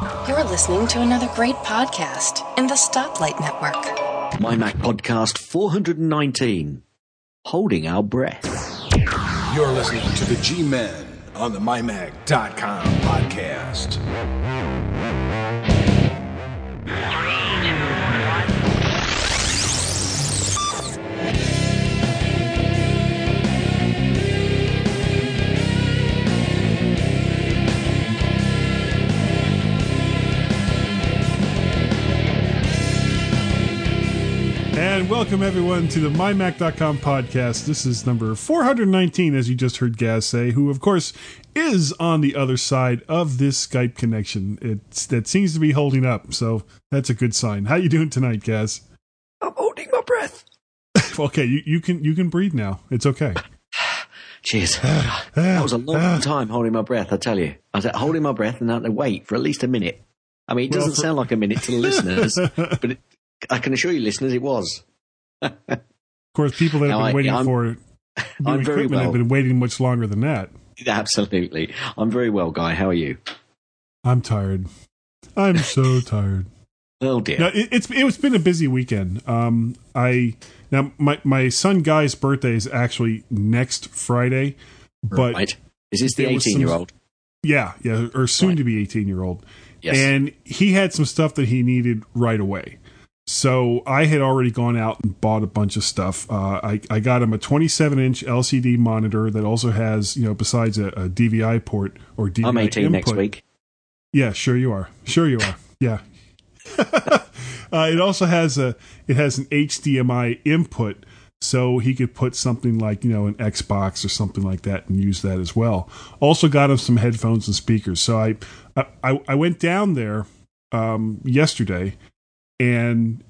You're listening to another great podcast in the Stoplight Network. My Mac Podcast 419 Holding Our Breath. You're listening to the G Men on the MyMac.com podcast. And welcome everyone to the MyMac.com podcast. This is number 419, as you just heard Gaz say, who of course is on the other side of this Skype connection. It's that seems to be holding up, so that's a good sign. How you doing tonight, Gaz? I'm holding my breath. okay, you, you can you can breathe now. It's okay. Jeez, that was a long time holding my breath, I tell you. I was holding my breath and I had to wait for at least a minute. I mean, it doesn't Well, for- sound like a minute to the listeners, but it, I can assure you, listeners, it was. Of course, people that have No, been I- waiting I'm- for new I'm equipment have been waiting much longer than that. Absolutely. I'm very well, Guy. How are you? I'm tired. I'm so tired. Oh, dear. No, it, it's it's been a busy weekend. Um, I now my my son Guy's birthday is actually next Friday, but right. Is this the there was some- 18 year old? yeah, yeah, or soon Right. to be eighteen year old, Yes. and he had some stuff that he needed right away. So I had already gone out and bought a bunch of stuff. Uh, I I got him a 27 inch LCD monitor that also has you know besides a, a DVI port or DVI I'm 18 input, next week. Yeah, sure you are. Sure you are. Yeah. uh, it also has a it has an HDMI input, so he could put something like you know an Xbox or something like that and use that as well. Also got him some headphones and speakers. So I I, I went down there um, yesterday and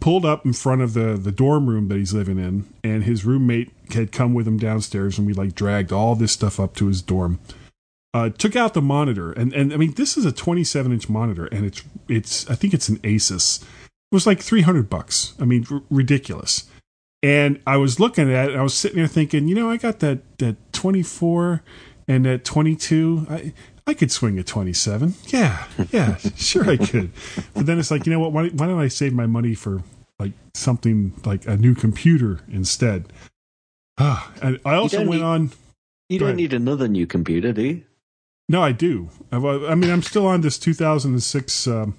pulled up in front of the the dorm room that he's living in, and his roommate had come with him downstairs, and we like dragged all this stuff up to his dorm uh, took out the monitor, and and I mean this is a 27 inch monitor, and it's it's I think it's an Asus. It was like 300 bucks. I mean, r- ridiculous. And I was looking at it, and I was sitting there thinking, you know, I got that that 24 and that 22. I I could swing a 27. Yeah, yeah, sure I could. But then it's like, you know what? Why, why don't I save my money for like something like a new computer instead? Ah, and I also went need- on. You don't ahead. need another new computer, do you? No, I do. I, I mean, I'm still on this 2006. Um,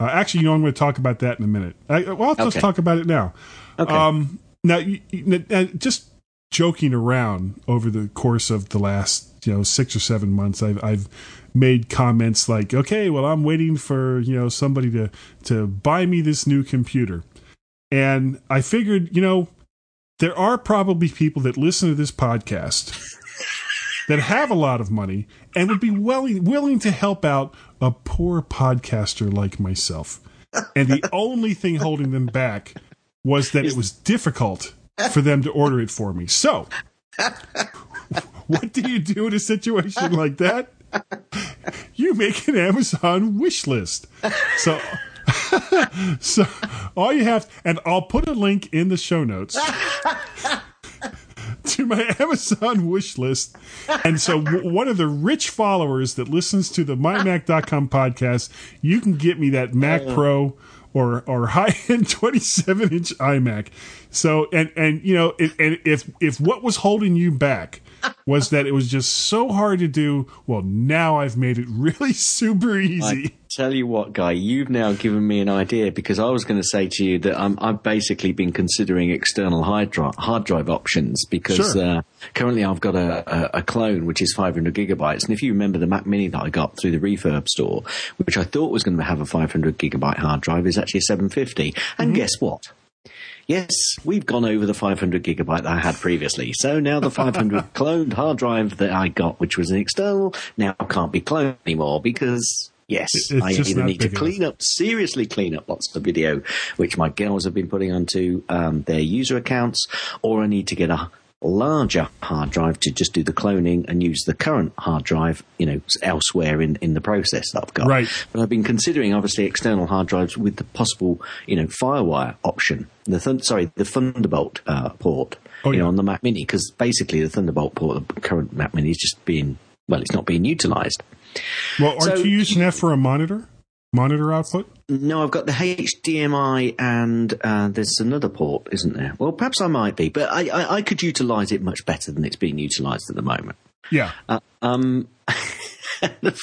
uh, actually, you know, I'm going to talk about that in a minute. I, well, let's Okay. talk about it now. Okay. Um, now, you, you, uh, just joking around over the course of the last, you know, six or seven months, I've, I've made comments like, "Okay, well, I'm waiting for you know somebody to to buy me this new computer," and I figured, you know, there are probably people that listen to this podcast that have a lot of money and would be willing willing to help out a poor podcaster like myself. And the only thing holding them back was that it was difficult for them to order it for me. So, what do you do in a situation like that? You make an Amazon wish list. So, so all you have, and I'll put a link in the show notes to my Amazon wish list. And so, w- one of the rich followers that listens to the MyMac.com podcast, you can get me that Mac oh. Pro or or high end 27 inch iMac. So, and and you know, and if if what was holding you back was that it was just so hard to do, well, now I've made it really super easy. I tell you what, Guy, you've now given me an idea because I was going to say to you that I'm, I've basically been considering external hard drive, hard drive options because Sure. uh, currently I've got a, a, a clone which is 500 gigabytes. And if you remember the Mac Mini that I got through the refurb store, which I thought was going to have a 500 gigabyte hard drive, is actually a 750. And guess what? Yes, we've gone over the 500 gigabyte that I had previously. So now the 500 cloned hard drive that I got, which was an external, now can't be cloned anymore because, yes, It's I either need to clean up, seriously clean up lots of video, which my girls have been putting onto um, their user accounts, or I need to get a larger hard drive to just do the cloning and use the current hard drive, you know, elsewhere in, in the process that I've got. Right. But I've been considering obviously external hard drives with the possible, you know, FireWire option. The thun- sorry, the Thunderbolt uh, port. Oh, you know, on the Mac Mini because basically the Thunderbolt port, the current Mac Mini is just being well, it's not being utilised. Well, aren't So- you using that for a monitor? Monitor output? No, I've got the HDMI and uh, there's another port, isn't there? Well, perhaps I might be, but I, I, I could utilise it much better than it's being utilised at the moment. Yeah. Uh, um, the,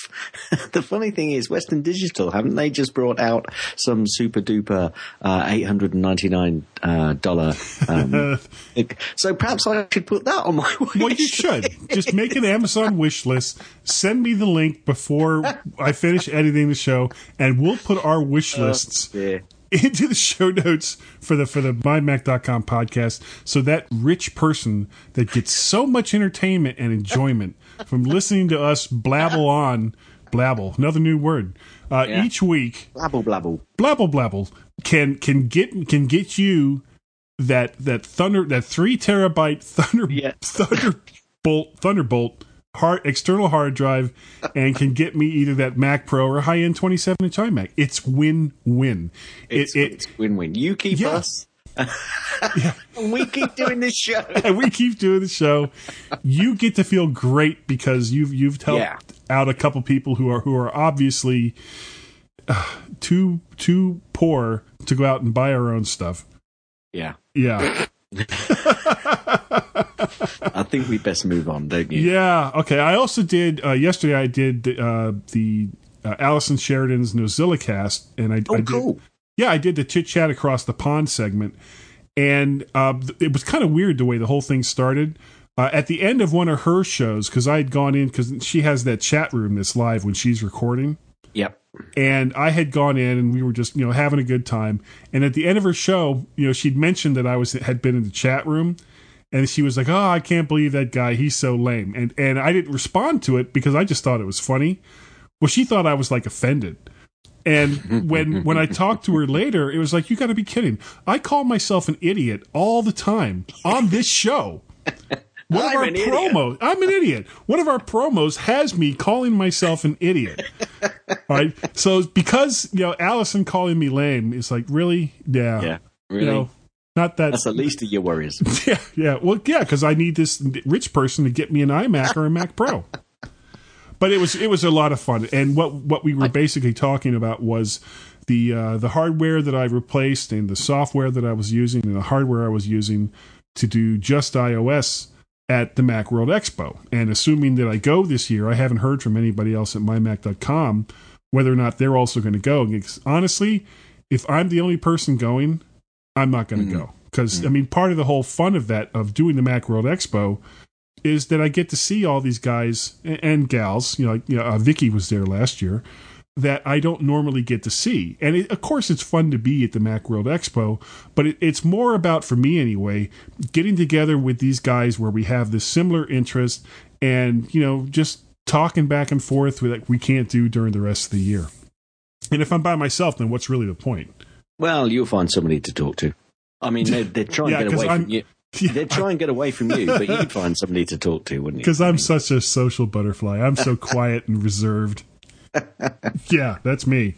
the funny thing is, Western Digital haven't they just brought out some super duper uh, eight hundred and ninety nine uh, dollar? Um, so perhaps I should put that on my wish. Well, you should. Just make an Amazon wish list. Send me the link before I finish editing the show, and we'll put our wish lists Yeah. into the show notes for the for the mymac.com podcast so that rich person that gets so much entertainment and enjoyment from listening to us blabble on blabble another new word uh, Yeah. each week Blabble blabble. blabble blabble can can get can get you that that thunder that three terabyte thunder Yeah. thunderbolt thunderbolt hard external hard drive and can get me either that Mac Pro or high end 27 inch iMac. It's win win. It's, It, it it's win-win. You keep Yeah. us, and we keep doing this show. and we keep doing the show. You get to feel great because you've you've helped Yeah. out a couple people who are who are obviously uh, too too poor to go out and buy our own stuff. Yeah, Yeah. I think we best move on, don't you? Yeah. Okay. I also did uh, yesterday. I did the, uh, the uh, Allison Sheridan's NosillaCast, and I, Oh, I did, cool. Yeah, I did the chit chat across the pond segment, and uh, it was kind of weird the way the whole thing started. Uh, at the end of one of her shows, because I had gone in because she has that chat room that's live when she's recording Yep. and I had gone in and we were just you know having a good time. And at the end of her show, you know, she'd mentioned that I was had been in the chat room, and she was like, "Oh, I can't believe that guy. He's so lame." And and I didn't respond to it because I just thought it was funny. Well, she thought I was like offended. And when when I talked to her later, it was like, "You got to be kidding! I call myself an idiot all the time on this show." One of I'm our an idiot. promos, I'm an idiot. One of our promos has me calling myself an idiot. All right. So because you know Allison calling me lame is like really, yeah, Yeah. Really. you know, not that. That's the least of your worries. yeah, yeah. Well, yeah, because I need this rich person to get me an iMac or a Mac Pro. But it was it was a lot of fun, and what what we were basically talking about was the uh, the hardware that I replaced and the software that I was using and the hardware I was using to do just iOS at the Macworld Expo. And assuming that I go this year, I haven't heard from anybody else at mymac.com whether or not they're also going to go. And it's- honestly, if I'm the only person going, I'm not going to go because I mean, part of the whole fun of that of doing the Macworld Expo is that I get to see all these guys and, gals. You know, like, you know, uh, Vicky was there last year that I don't normally get to see. And it, of course, it's fun to be at the Macworld Expo, but it, it's more about, for me anyway, getting together with these guys where we have this similar interest and, you know, just talking back and forth with, like we can't do during the rest of the year. And if I'm by myself, then what's really the point? Well, you'll find somebody to talk to. I mean, they're, they'd try and Yeah, get 'cause away I'm- from you. Yeah, They'd try and get away from you, but you'd find somebody to talk to, wouldn't you? because I I'm mean, such a social butterfly. I'm so quiet and reserved. Yeah, that's me.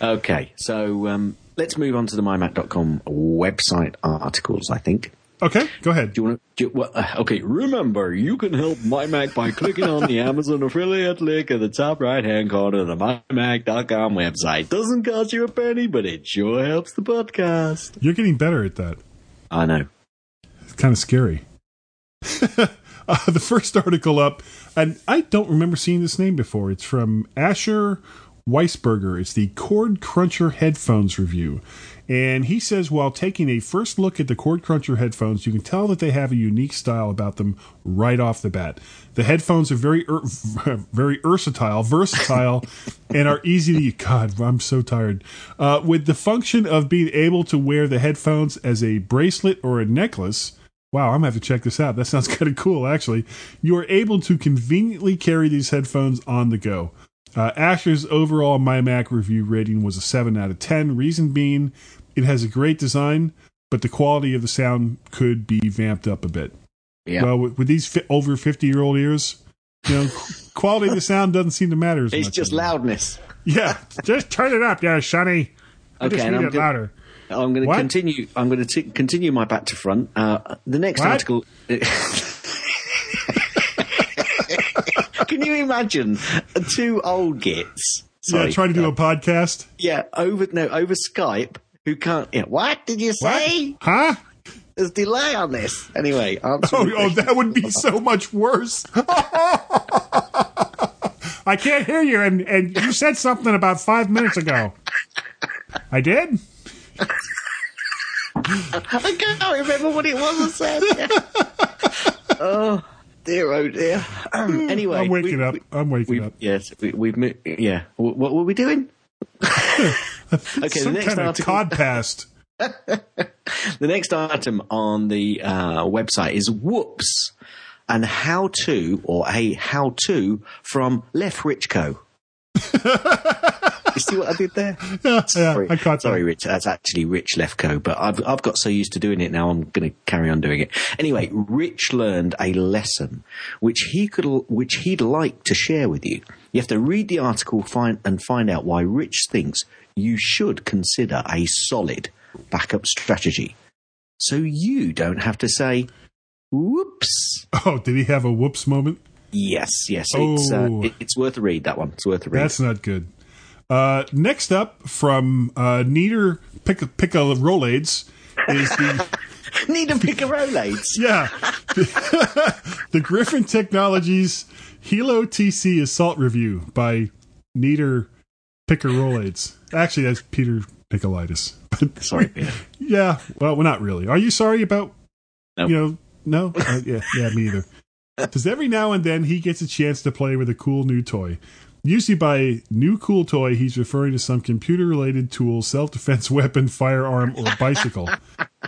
Okay, so um, let's move on to the mymac.com website articles, I think. Okay, go ahead. Do you want to? Well, uh, okay, remember, you can help MyMac by clicking on the Amazon affiliate link at the top right hand corner of the MyMac.com website. Doesn't cost you a penny, but it sure helps the podcast. You're getting better at that. I know. Kind of scary. uh, the first article up, and I don't remember seeing this name before. It's from Asher Weisberger. It's the Cord Cruncher headphones review. And he says while taking a first look at the Cord Cruncher headphones, you can tell that they have a unique style about them right off the bat. The headphones are very er- very versatile, versatile, and are easy to God. I'm so tired. Uh, with the function of being able to wear the headphones as a bracelet or a necklace. Wow, I'm gonna have to check this out. That sounds kind of cool, actually. You are able to conveniently carry these headphones on the go. Uh, Asher's overall MyMac review rating was a 7 out of 10. Reason being, it has a great design, but the quality of the sound could be vamped up a bit. Yeah. Well, with, with these fi- over 50 year old ears, you know, quality of the sound doesn't seem to matter as it's much. It's just anymore. loudness. Yeah, just turn it up yeah, Sonny. I Okay, just and need I'm it louder. I'm going to What? continue. I'm going to continue my back to front. Uh, the next What? article. Can you imagine two old gits? Sorry, yeah, trying to do uh, a podcast. yeah over no over Skype who can't. Yeah, what did you say? Huh? There's delay on this. Anyway, answer Oh, oh, that would be so much worse. I can't hear you, and, and you said something about five minutes ago. I did? I can't remember what it was I said. oh dear, oh dear. Um, anyway, I'm waking we- up. we- I'm waking We've, up. yes, we, we've yeah. Wh- What were we doing? okay, the Some next kind of article. codcast. The next item on the uh, website is whoops and how to or a how to from Left Richco. You see what I did there? Yeah, Sorry, yeah, I caught sorry. Rich. That's actually Rich Lefko, but I've I've got so used to doing it now. I'm going to carry on doing it anyway. Rich learned a lesson which he could which he'd like to share with you. You have to read the article find and find out why Rich thinks you should consider a solid backup strategy, so you don't have to say "whoops." Oh, did he have a whoops moment? Yes, yes, it's uh, Oh. it, it's worth a read. That one, it's worth a read. That's not good. Uh, next up from uh, Neater Pick Pick a Rolades is the Need a Picarolades. yeah the Griffin Technologies HELO TC Assault Review by Neater Picker Rolades. Actually, that's Peter Nikolaidis. But Sorry, Peter. yeah, well, we're not really. Are you sorry about No. you know? No, Uh, yeah, yeah, me either. Because every now and then he gets a chance to play with a cool new toy. Usually by new cool toy, he's referring to some computer-related tool, self-defense weapon, firearm, or bicycle.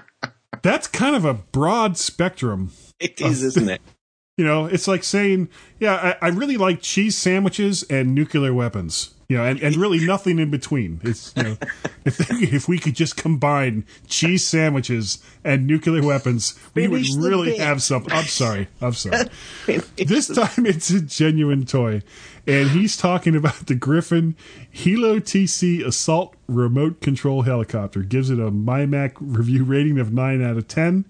That's kind of a broad spectrum. It is, isn't it? You know, it's like saying, yeah, I, I really like cheese sandwiches and nuclear weapons. You know, and, and really nothing in between. It's you know, if if we could just combine cheese sandwiches and nuclear weapons, we would really have something. I'm sorry, I'm sorry. this time it's a genuine toy, and he's talking about the Griffin HELO TC Assault Remote Control Helicopter. Gives it a MyMac review rating of nine out of ten,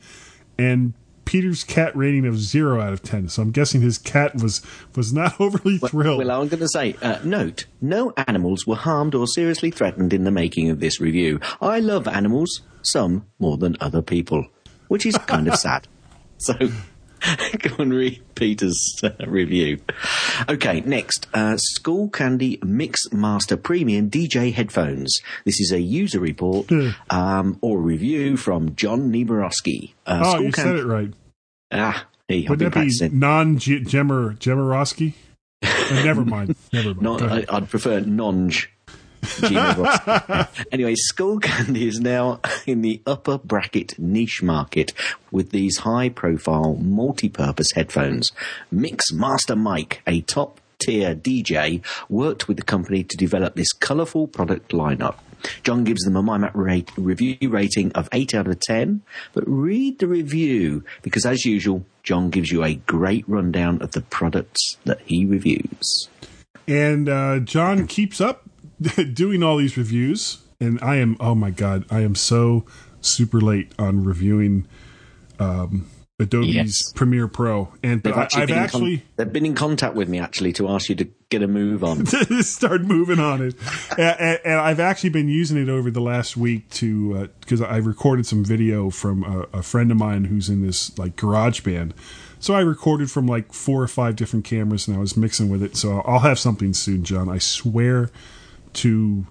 and Peter's cat rating of zero out of ten. So I'm guessing his cat was was not overly thrilled. Well, I'm going to say, uh, note, no animals were harmed or seriously threatened in the making of this review. I love animals, some more than other people, which is kind of sad. So, go and read Peter's uh, review. Okay, next, uh, School Candy Mix Master Premium DJ headphones. This is a user report um, or review from John Nemerovski. Uh, oh, Skull you Can- said it right. Ah, hey, Would that be non Gemmer Gemmerowski? Uh, never mind. Never mind. Non, I, I'd prefer nonge. Anyway, Skull Candy is now in the upper bracket niche market with these high profile multi purpose headphones. Mix Master Mike, a top tier DJ, worked with the company to develop this colourful product lineup. John gives them a MyMac rate, review rating of 8 out of 10, but read the review because, as usual, John gives you a great rundown of the products that he reviews. And uh, John keeps up doing all these reviews, and I am oh my god, I am so super late on reviewing um, Adobe's Yes. Premiere Pro, and They've I, actually, I've been, in con- actually they've been in contact with me actually to ask you to get a move on. start moving on it, and, and, I've actually been using it over the last week to because I recorded some video from a, a friend of mine who's in this like garage band. So I recorded from like four or five different cameras, and I was mixing with it. So I'll have something soon, John. I swear to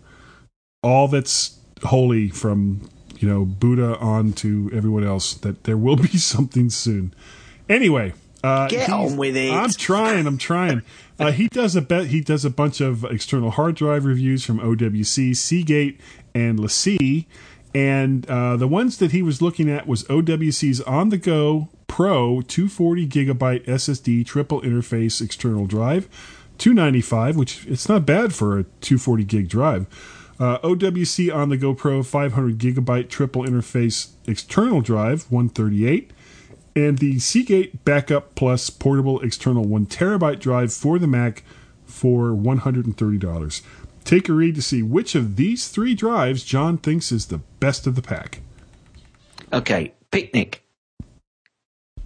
all that's holy from you know Buddha on to everyone else that there will be something soon. Anyway, uh, Get on with it. I'm trying. I'm trying. Uh, he does a bet. He does a bunch of external hard drive reviews from OWC, Seagate, and LaCie. And uh, the ones that he was looking at was OWC's On the Go Pro 240 gigabyte SSD triple interface external drive, 295, which it's not bad for a 240 gig drive. Uh, OWC On the Go Pro 500 gigabyte triple interface external drive, 138 and the Seagate Backup Plus portable external one terabyte drive for the Mac for one hundred and thirty dollars. Take a read to see which of these three drives John thinks is the best of the pack. Okay, picnic.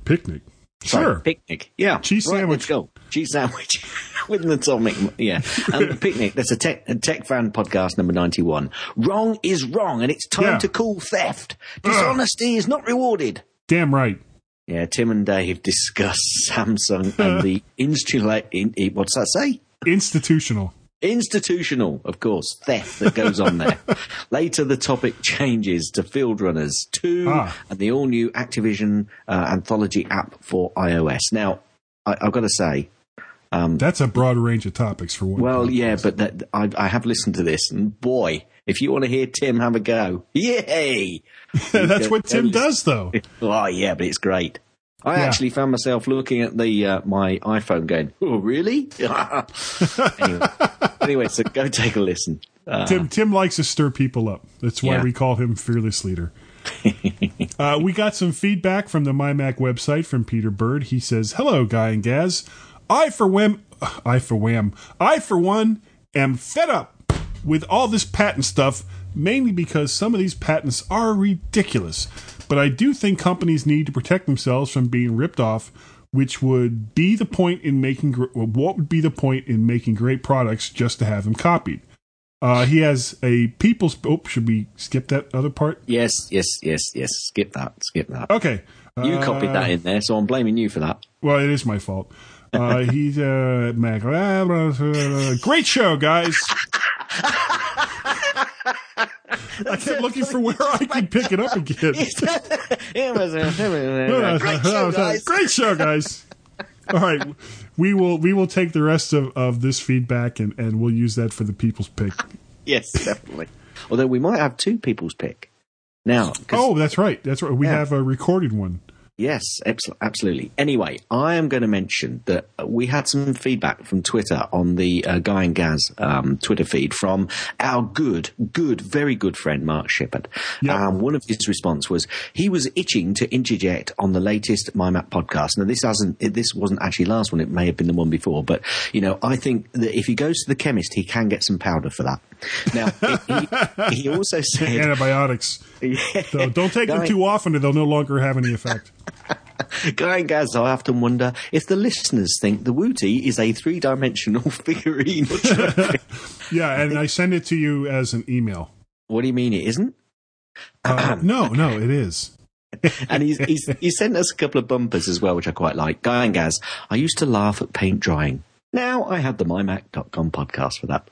Picnic, Sorry, sure. picnic. Yeah, Cheese right, sandwich. Let's go. cheese sandwich with an atomic. Yeah, um, the picnic. That's a tech, a tech fan podcast number ninety-one. Wrong is wrong, and it's time Yeah. to call theft. Dishonesty is not rewarded. Damn right. Yeah, Tim and Dave discuss Samsung and the instula- in, What's that say? Institutional. Institutional, of course, theft that goes on there. Later, the topic changes to Fieldrunners 2 Ah. and the all new Activision uh, anthology app for iOS. Now, I, I've got to say, That's a broad range of topics for one. well, podcast. yeah, but that, I, I have listened to this, and boy, if you want to hear Tim have a go, yay! that's what Tim does, though. Oh, yeah, but it's great. I Yeah. actually found myself looking at the uh, my iPhone, going, "Oh, really?" anyway, anyway, so go take a listen. Uh, Tim Tim likes to stir people up. That's why Yeah. we call him fearless leader. uh, we got some feedback from the MyMac website from Peter Bird. He says, "Hello, Guy and Gaz. I for wham, I for wham, I for one am fed up with all this patent stuff, mainly because some of these patents are ridiculous. But I do think companies need to protect themselves from being ripped off." Which would be the point in making? What would be the point in making great products just to have them copied? Uh, he has a people's. Oh, should we skip that other part? yes, yes, yes, yes. Skip that. Skip that. Okay. You Uh, copied that in there, so I'm blaming you for that. Well, it is my fault. Uh, he's uh, Mac. Great show, guys. I kept looking for where I could pick it up again. it was a great show, guys. Great show, guys. All right, we will we will take the rest of, of this feedback and, and we'll use that for the people's pick. Yes, definitely. Although we might have two people's pick now. Oh, that's right. That's right. We Yeah. have a recorded one. Yes, absolutely. Anyway, I am going to mention that we had some feedback from Twitter on the uh, Guy and Gaz um, Twitter feed from our good, good, very good friend Mark Shippard. Yep. Um, one of his response was he was itching to interject on the latest MyMac podcast. Now, this hasn't, it, this wasn't actually last one; it may have been the one before. But you know, I think that if he goes to the chemist, he can get some powder for that. Now, he, he also said. Antibiotics. So don't take them too often, or they'll no longer have any effect. Guy and Gaz, I often wonder if the listeners think the Wooty is a three dimensional figurine. Yeah, and I send it to you as an email. what do you mean it isn't? Uh, no, no, it is. And he's, he's, he sent us a couple of bumpers as well, which I quite like. Guy and Gaz, I used to laugh at paint drying. Now I have the mymac.com podcast for that.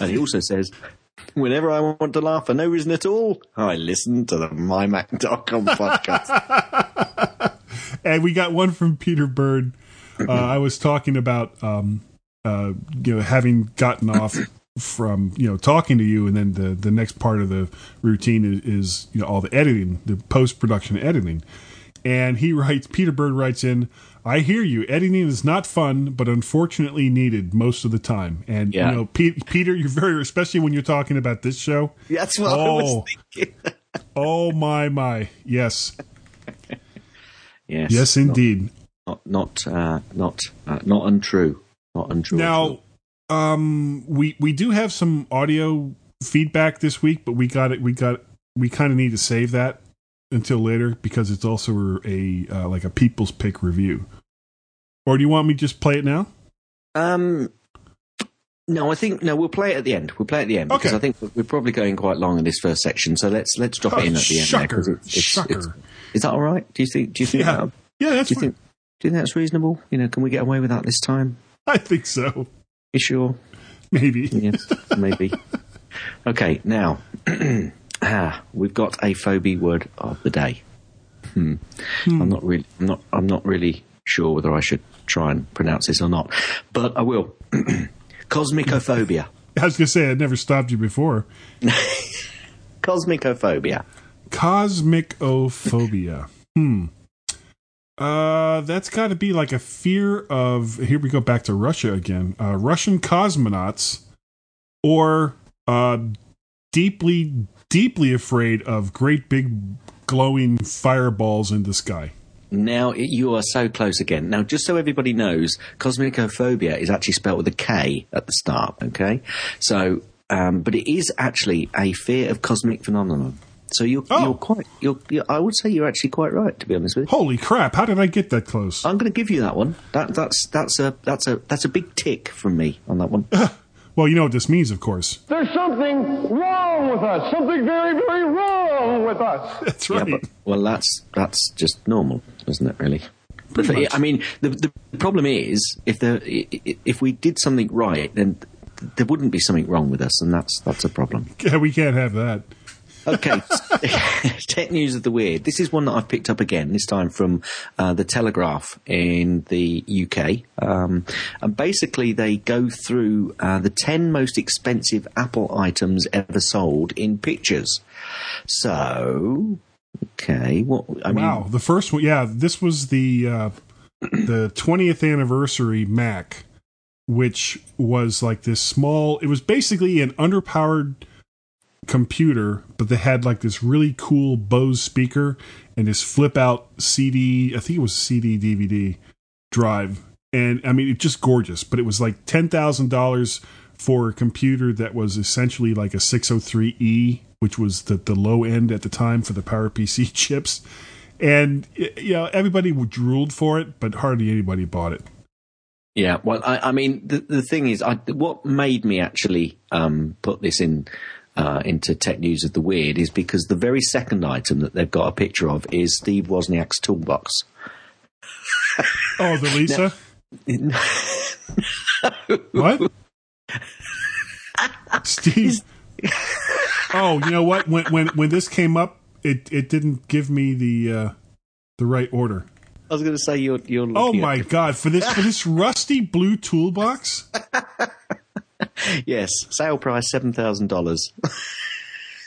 And he also says, whenever I want to laugh for no reason at all, I listen to the mymac.com podcast. And we got one from Peter Bird. Uh, I was talking about, um, uh, you know, having gotten off from, you know, talking to you, and then the the next part of the routine is, is you know, all the editing, the post production editing. And he writes, Peter Bird writes in, I hear you. Editing is not fun, but unfortunately needed most of the time. And Yeah. you know, Pe- Peter, you're very, especially when you're talking about this show. That's what I Oh. was thinking. Oh my my, yes, yes. yes, indeed. Not, not, uh, not, uh, not untrue. Not untrue. Now, um, we we do have some audio feedback this week, but we got it. We got we kind of need to save that until later because it's also a uh, like a people's pick review. Or do you want me to just play it now? Um, no, I think no. We'll play it at the end. We'll play it at the end because I think we're probably going quite long in this first section. So let's let's drop Oh, it in at the end. there, it's- it's- shocker. it's- is that all right? Do you think? Do you think? Yeah. that- Yeah, that's do you fine. think? Do you think that's reasonable? You know, can we get away with that this time? I think so. You sure? Maybe. Yes, maybe. Okay, now ah, we've got a phobie word of the day. Hmm. I'm not really. I'm not. I'm not really sure whether I should try and pronounce this or not, but I will. Cosmicophobia. I was gonna say I never stopped you before. Cosmicophobia. Cosmicophobia. Hmm. Uh, that's got to be like a fear of. Here we go back to Russia again. Uh, Russian cosmonauts, or uh, deeply, deeply afraid of great big glowing fireballs in the sky. Now you are so close again. Now, just so everybody knows, cosmicophobia is actually spelled with a K at the start. Okay, so um, but it is actually a fear of cosmic phenomenon. So you're, Oh. you're quite. You're, you're. I would say you're actually quite right. To be honest with you, Holy crap! How did I get that close? I'm going to give you that one. That that's that's a that's a that's a big tick from me on that one. Well, you know what this means, of course. There's something wrong with us. Something very, very wrong with us. That's Yeah, right. but well, that's that's just normal, isn't it? Really. But Pretty the- I mean, the the problem is if the i- i- if we did something right, then there wouldn't be something wrong with us, and that's that's a problem. Yeah, we can't have that. Okay, tech news of the weird. This is one that I've picked up again. This time from uh, the Telegraph in the UK, um, and basically they go through uh, the ten most expensive Apple items ever sold in pictures. So, okay, what I mean, wow, the first one. Yeah, this was the uh, the 20th anniversary Mac, which was like this small. It was basically an underpowered computer, but they had like this really cool Bose speaker and this flip out CD. I think it was CD DVD drive, and I mean it's just gorgeous. But it was like ten thousand dollars for a computer that was essentially like a 603e, which was the the low end at the time for the PowerPC chips. And you know everybody drooled for it, but hardly anybody bought it. Yeah, well, I, I mean, the, the thing is, I, what made me actually um, put this in uh, into tech news of the weird is because the very second item that they've got a picture of is Steve Wozniak's toolbox. Oh, the Lisa. What? Steve. Oh, you know what? When when when this came up, it it didn't give me the uh, the right order. I was going to say you're you're. Oh my at, god! For this for this rusty blue toolbox, Yes, sale price seven thousand dollars.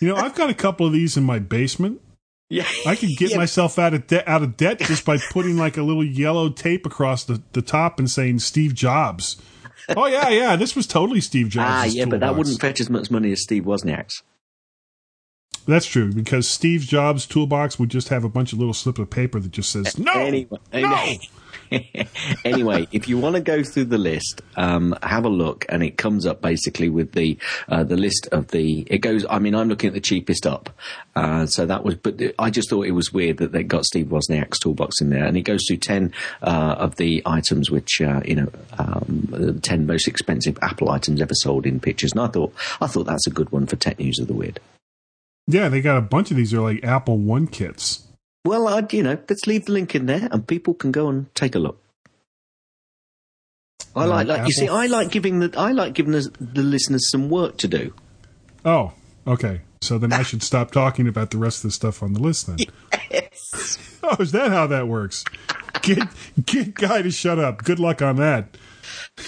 you know I've got a couple of these in my basement. Yeah, I could get Yeah. myself out of debt out of debt just by putting like a little yellow tape across the, the top and saying Steve Jobs. Oh yeah, yeah, this was totally Steve Jobs. Ah, yeah, but that wouldn't fetch as much money as Steve Wozniak's. That's true because Steve Jobs' toolbox would just have a bunch of little slips of paper that just says no, Anyway, no. anyway, if you want to go through the list, um, have a look, and it comes up basically with the uh, the list of the. It goes. I mean, I'm looking at the cheapest up, uh, so that was. But I just thought it was weird that they got Steve Wozniak's toolbox in there, and it goes through ten uh, of the items which uh, you know, um, ten most expensive Apple items ever sold in pictures. And I thought, I thought that's a good one for Tech News of the Weird. Yeah, they got a bunch of these. Are like Apple One kits. Well, I'd, you know, let's leave the link in there, and people can go and take a look. I like, like you see, I like giving the, I like giving the, the listeners some work to do. Oh, okay. So then I should stop talking about the rest of the stuff on the list then. Oh, is that how that works? Get get guy to shut up. Good luck on that.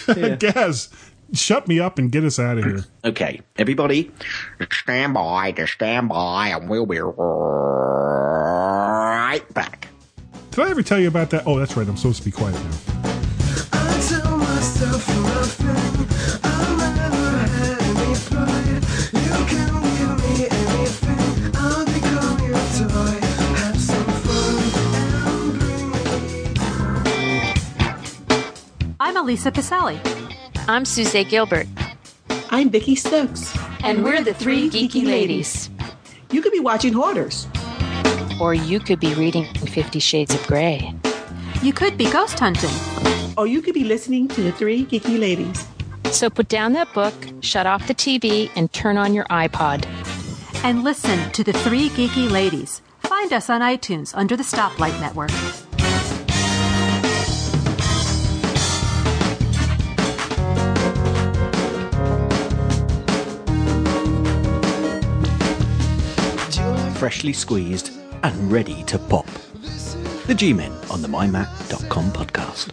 Gaz, shut me up and get us out of here. Okay, everybody, stand by to stand by, and we'll be right back. Did I ever tell you about that? Oh, that's right. I'm supposed to be quiet now. I tell myself nothing. I'll never have any pride. You can give me anything. I'll become your toy. Have some fun and bring me. I'm Elisa Pisali. I'm Suzette Gilbert, I'm Vicki Stokes. and we're the three geeky ladies. You could be watching Hoarders. Or you could be reading Fifty Shades of Grey. You could be ghost hunting. Or you could be listening to the three geeky ladies. So put down that book, shut off the TV, and turn on your iPod. And listen to the three geeky ladies. Find us on iTunes under the Stoplight Network. Freshly squeezed and ready to pop. The G-Men on the MyMac.com podcast.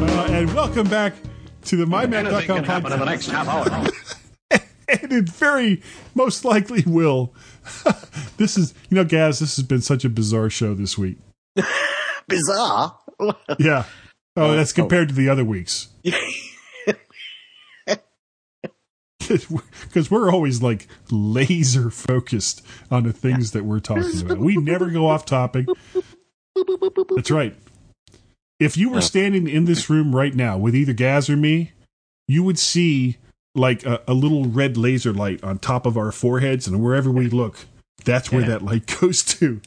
Uh, and welcome back to the MyMac.com podcast. and it very most likely will. this is, you know, Gaz, this has been such a bizarre show this week. Bizarre. Yeah. Oh, that's compared to the other weeks. Because we're always like laser focused on the things that we're talking about. We never go off topic. That's right. If you were standing in this room right now with either Gaz or me, you would see like a, a little red laser light on top of our foreheads, and wherever we look, that's where Yeah. that light goes to.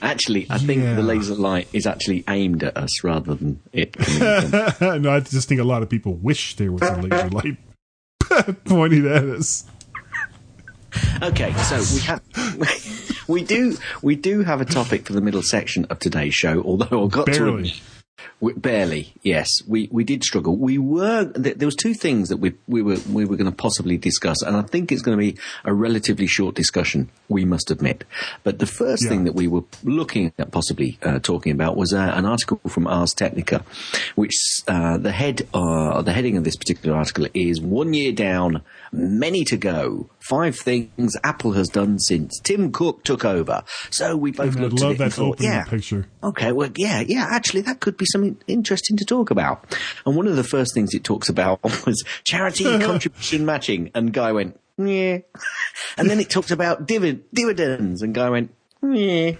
Actually, I think the laser light is actually aimed at us rather than it. No, I just think a lot of people wish there was a laser light pointed at us. Okay, so we have we do we do have a topic for the middle section of today's show. Although I got to Barely. admit, we, barely, yes, we, we did struggle. We were th- there was two things that we we were we were going to possibly discuss, and I think it's going to be a relatively short discussion. We must admit, but the first Yeah. thing that we were looking at possibly uh, talking about was uh, an article from Ars Technica, which uh, the head uh, the heading of this particular article is one year down, many to go. Five things Apple has done since Tim Cook took over. So we both And I looked at love it and that thought, opening yeah, picture. Okay, well, yeah, yeah, actually, that could be something interesting to talk about. And one of the first things it talks about was charity contribution matching, and Guy went, yeah. And then it talks about divid- dividends, and Guy went, yeah.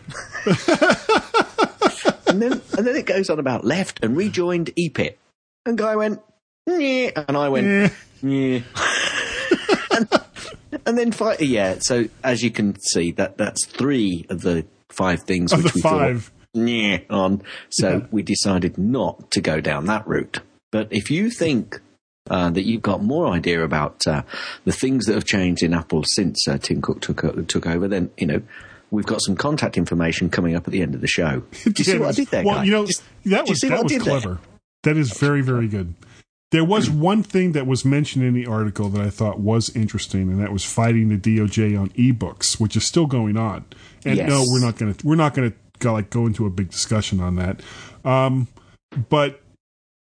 and then and then it goes on about left and rejoined EPEAT, and Guy went, yeah, and I went, yeah. and, and then fi- yeah. So as you can see, that that's three of the five things Of which the we five. thought on. So we decided not to go down that route. But if you think uh, that you've got more idea about uh, the things that have changed in Apple since uh, Tim Cook took o- took over, then you know we've got some contact information coming up at the end of the show. Do you see what I did there? Well, Guy? you know, Just- that was that was did there? clever. That is very very good. There was one thing that was mentioned in the article that I thought was interesting, and that was fighting the DOJ on ebooks, which is still going on. And Yes. no, we're not going to we're not going to go, like go into a big discussion on that. Um, but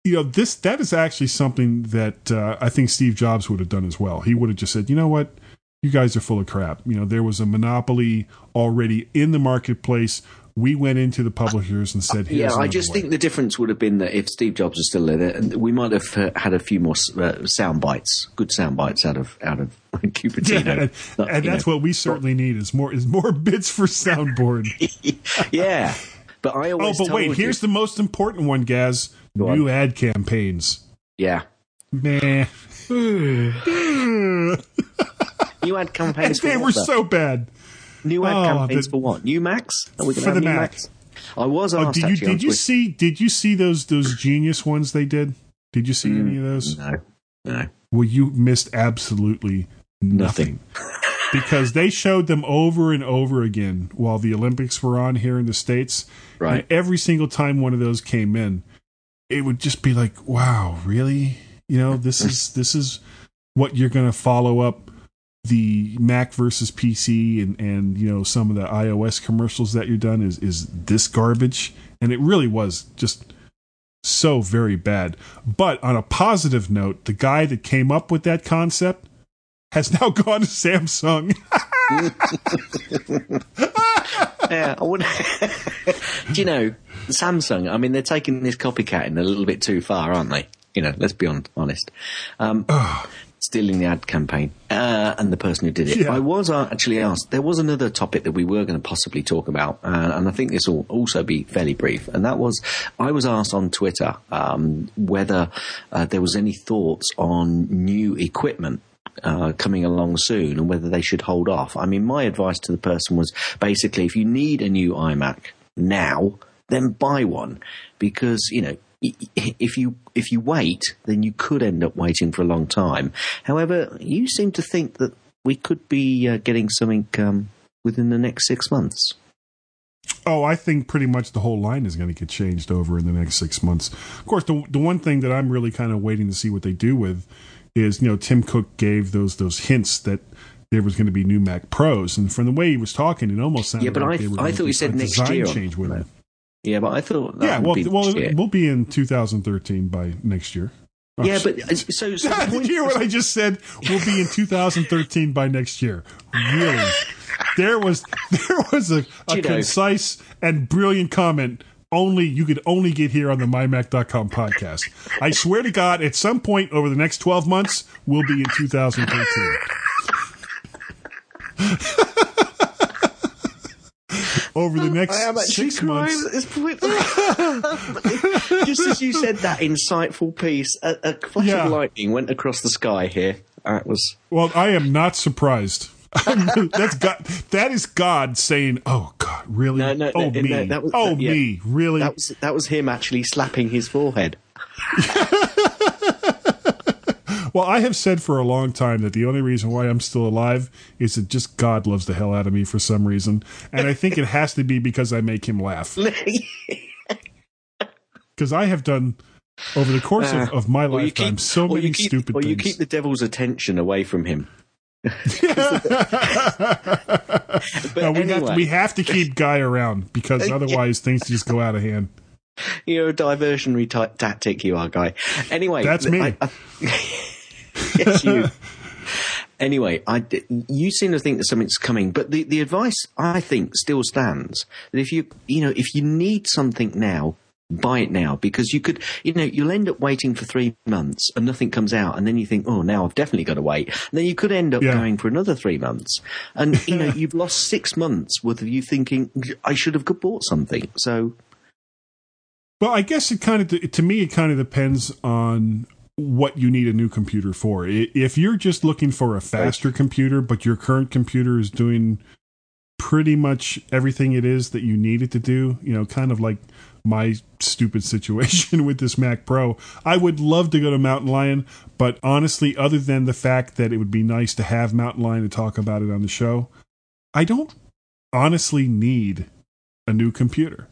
you know, this that is actually something that uh, I think Steve Jobs would have done as well. He would have just said, you know what, you guys are full of crap. You know, there was a monopoly already in the marketplace. We went into the publishers and said, Yeah, I just way." think the difference would have been that if Steve Jobs was still there, and we might have uh, had a few more uh, sound bites, good sound bites out of out of Cupertino. Yeah, and, and that's know. what we certainly need is more is more bits for soundboard. yeah. But I always. oh, but wait, told here's the most important one, Gaz. Go on. New ad campaigns. yeah. Meh. New ad campaigns they were so bad. New ad Oh, campaigns the- for what? New Macs? Are we going For to have the new Mac. Macs? I was Oh, asked did you actually did you Twitter- see did you see those those hmm. genius ones they did? Did you see any of hmm. those? No, no, Well, you missed absolutely nothing. nothing. because they showed them over and over again while the Olympics were on here in the States. Right. And every single time one of those came in, it would just be like, wow, really? You know, this is this is what you're gonna follow up the Mac versus PC and, and you know, some of the iOS commercials that you've done is is this garbage. And it really was just so very bad. But on a positive note, the guy that came up with that concept has now gone to Samsung. yeah, I would. Do you know Samsung? I mean, they're taking this copycatting a little bit too far, aren't they? You know, let's be on, honest. Um, stealing the ad campaign uh, and the person who did it. Yeah. I was uh, actually asked. There was another topic that we were going to possibly talk about, uh, and I think this will also be fairly brief. And that was, I was asked on Twitter um, whether uh, there was any thoughts on new equipment uh, coming along soon and whether they should hold off. I mean, my advice to the person was basically if you need a new iMac now, then buy one because, you know, if you if you wait, then you could end up waiting for a long time. However, you seem to think that we could be uh, getting something um, within the next six months. Oh, I think pretty much the whole line is going to get changed over in the next six months. Of course, the the one thing that I'm really kind of waiting to see what they do with is, you know, Tim Cook gave those those hints that there was going to be new Mac Pros, and from the way he was talking, it almost sounded Yeah, but like I- I thought he said next year change with that. Yeah, but I thought that Yeah, would well, well, we'll be in 2013 by next year. Oh, yeah, shit. but uh, so, so Did you hear what I just said? We'll be in 2013 by next year. Really? There was there was a, a concise and brilliant comment. Only you could only get here on the mymac.com podcast. I swear to God, at some point over the next 12 months, we'll be in 2013. over the next six months. Just as you said that insightful piece, a, a flash Yeah. of lightning went across the sky here. That was Well, I am not surprised. That's God. That is God saying, "Oh God, really? no, no, oh no, me? was, oh yeah. me? Really? That was that was him actually slapping his forehead. Well, I have said for a long time that the only reason why I'm still alive is that just God loves the hell out of me for some reason, and I think it has to be because I make him laugh. Because I have done over the course of, uh, of my lifetime keep- so many keep, stupid or you keep the devil's attention away from him. But No, we, anyway, have, we have to keep Guy around because otherwise things just go out of hand. you're a diversionary ty- tactic, you are, guy. Anyway, That's me. I- I- yes, you. Anyway, I, you seem to think that something's coming, but the, the advice I think still stands that if you you know if you need something now, buy it now because you could you know you'll end up waiting for three months and nothing comes out, and then you think oh now I've definitely got to wait, and then you could end up Yeah. going for another three months, and you know you've lost six months worth of you thinking I should have bought something. So Well, I guess it kind of to me it kind of depends on what you need a new computer for. If you're just looking for a faster computer, but your current computer is doing pretty much everything it is that you need it to do, you know, kind of like my stupid situation with this Mac Pro. I would love to go to Mountain Lion, but honestly, other than the fact that it would be nice to have Mountain Lion to talk about it on the show, I don't honestly need a new computer.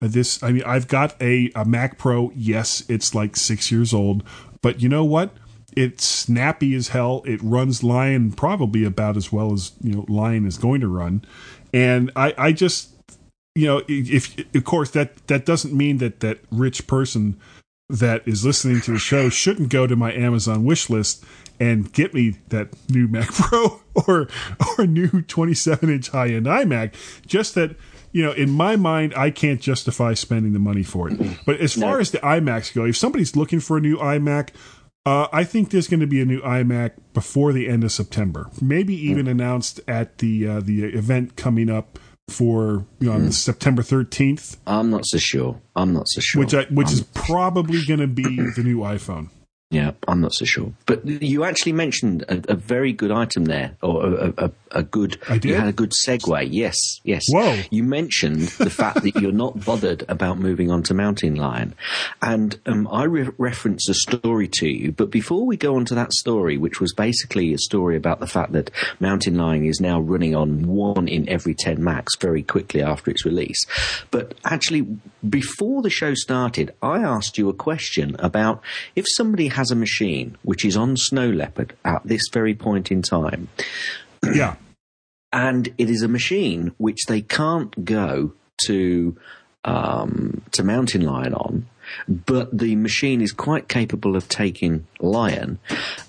Uh, This, I mean, I've got a, a Mac Pro. Yes, it's like six years old, but you know what? It's snappy as hell. It runs Lion probably about as well as you know Lion is going to run, and I, I just, you know, if of course that that doesn't mean that that rich person that is listening to the show shouldn't go to my Amazon wish list and get me that new Mac Pro or or new 27 inch high end iMac. Just that you know, in my mind, I can't justify spending the money for it. But as far as the iMacs go, if somebody's looking for a new iMac, uh, I think there's going to be a new iMac before the end of September. Maybe even announced at the uh, the event coming up for you know on September 13th, I'm not so sure. I'm not so sure. which I, which I'm- is probably going to be the new iPhone. Yeah, I'm not so sure. But you actually mentioned a, a very good item there, or a, a, a good. I did? You had a good segue. Yes, yes. Whoa. You mentioned the fact that you're not bothered about moving on to Mountain Lion, and um, I re- referenced a story to you. But before we go on to that story, which was basically a story about the fact that Mountain Lion is now running on one in every ten Macs very quickly after its release, but actually before the show started, I asked you a question about if somebody has a machine which is on Snow Leopard at this very point in time, Yeah. and it is a machine which they can't go to um, to Mountain Lion on, but the machine is quite capable of taking Lion,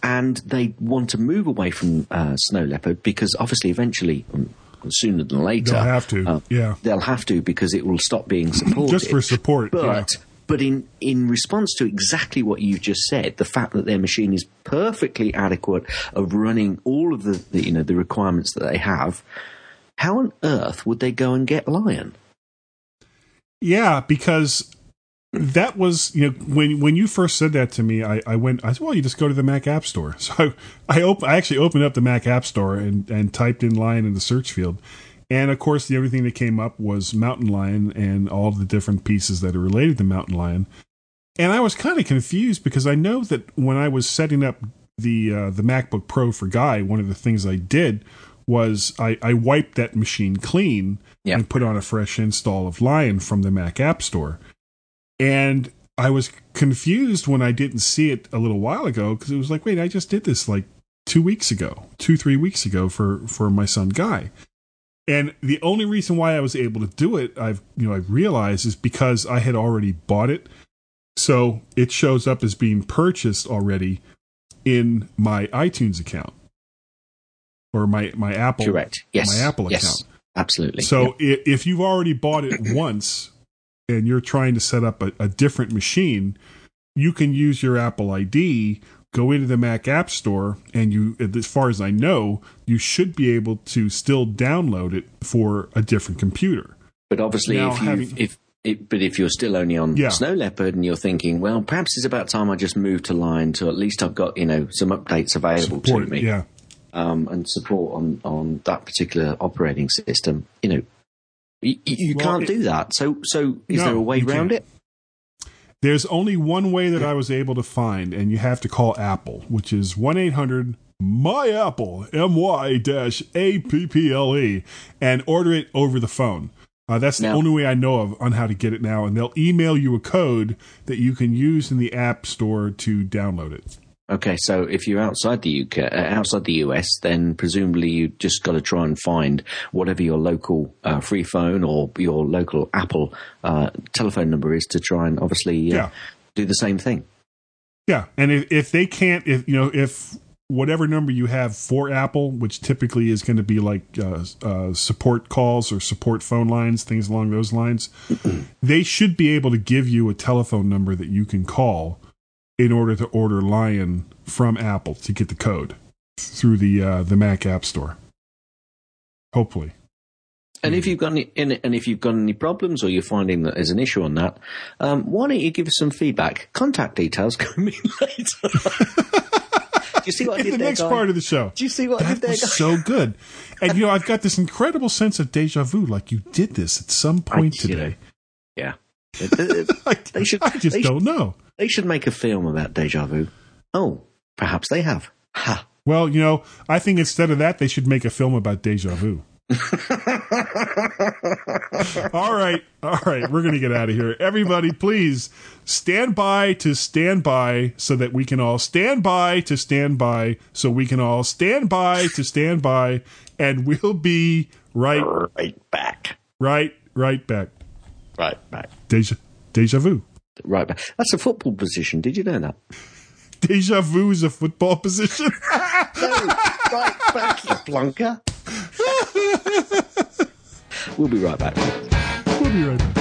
and they want to move away from uh, Snow Leopard because obviously eventually. um, Sooner than later, They'll have to, uh, yeah. they'll have to because it will stop being supported. Just for support, but yeah. But in in response to exactly what you've just said, the fact that their machine is perfectly adequate of running all of the, the you know the requirements that they have, how on earth would they go and get Lion? Yeah, because that was you know when when you first said that to me, I, I went I said, well, you just go to the Mac App Store. So I op- I actually opened up the Mac App Store and and typed in Lion in the search field, and of course the only thing that came up was Mountain Lion and all the different pieces that are related to Mountain Lion. And I was kind of confused because I know that when I was setting up the uh, the MacBook Pro for Guy, one of the things I did was I, I wiped that machine clean Yeah. and put on a fresh install of Lion from the Mac App Store. And I was confused when I didn't see it a little while ago because it was like, wait, I just did this like two weeks ago, two three weeks ago for for my son Guy. And the only reason why I was able to do it, I've you know I realized is because I had already bought it, so it shows up as being purchased already in my iTunes account or my my Apple Correct. Yes. my Apple yes. account. Absolutely. So i if you've already bought it once and you're trying to set up a, a different machine, you can use your Apple ID, go into the Mac App Store, and you, as far as I know, you should be able to still download it for a different computer. But obviously, Now if you having- if it, but if you're still only on Yeah. Snow Leopard and you're thinking, well, perhaps it's about time I just move to Lion, so at least I've got you know some updates available Support, to me, Yeah. um, and support on on that particular operating system. You know, you, you Well, can't it- do that. So so is No, there a way around can't. it? There's only one way that I was able to find, and you have to call Apple, which is 1 800 My Apple, M Y dash A P P L E, and order it over the phone. Uh, that's the only way I know of on how to get it now, and they'll email you a code that you can use in the App Store to download it. Okay, so if you're outside the UK, uh, outside the US, then presumably you just got to try and find whatever your local uh, free phone or your local Apple uh, telephone number is to try and obviously uh, Yeah. do the same thing. Yeah, and if, if they can't, if you know, if whatever number you have for Apple, which typically is going to be like uh, uh, support calls or support phone lines, things along those lines, they should be able to give you a telephone number that you can call in order to order Lion from Apple to get the code through the uh, the Mac App Store. Hopefully, And if you've got any, and and if you've got any problems or you're finding that there's an issue on that, um, why don't you give us some feedback? Contact details coming later. Do you see what I in did the there, next guy? part of the show. Do you see what I did That there, was guy? so good, and you know I've got this incredible sense of deja vu. Like you did this at some point I- you today. know, yeah. It- it- I, They should- I just they don't know. They should make a film about deja vu. Oh, perhaps they have. Ha. Well, you know, I think instead of that, they should make a film about deja vu. all right, all right, we're going to get out of here. Everybody, please stand by to stand by so that we can all stand by to stand by so we can all stand by to stand by, and we'll be right, Right back. right, right back. Right back. Deja, deja vu. Right back. That's a football position. Did you know that? Deja vu is a football position. No, right back, you plunker. we'll be right back. we'll be right back.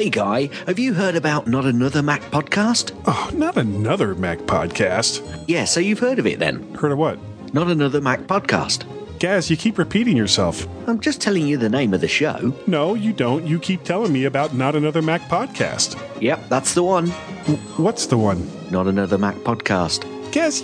Hey, Guy, have you heard about Not Another Mac podcast? Oh, not another Mac podcast. Yeah, so you've heard of it then. Heard of what? Not Another Mac podcast. Gaz, you keep repeating yourself. I'm just telling you the name of the show. No, you don't. You keep telling me about Not Another Mac podcast. Yep, that's the one. What's the one? Not Another Mac podcast. Gaz,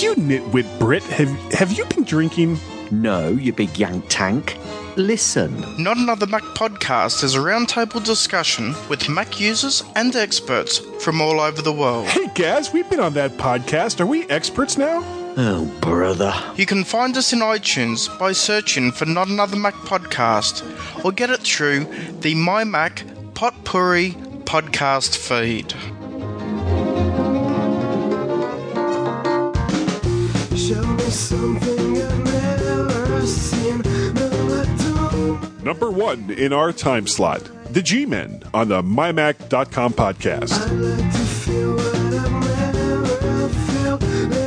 you nitwit Brit, have have you been drinking? No, you big yank tank. Listen. Not Another Mac podcast is a roundtable discussion with Mac users and experts from all over the world. Hey Gaz, we've been on that podcast. Are we experts now? Oh, brother. You can find us in iTunes by searching for Not Another Mac podcast or get it through the My Mac Potpourri podcast feed. Show me something Number one in our time slot, the G-Men on the MyMac.com podcast. I like to feel what I've never felt.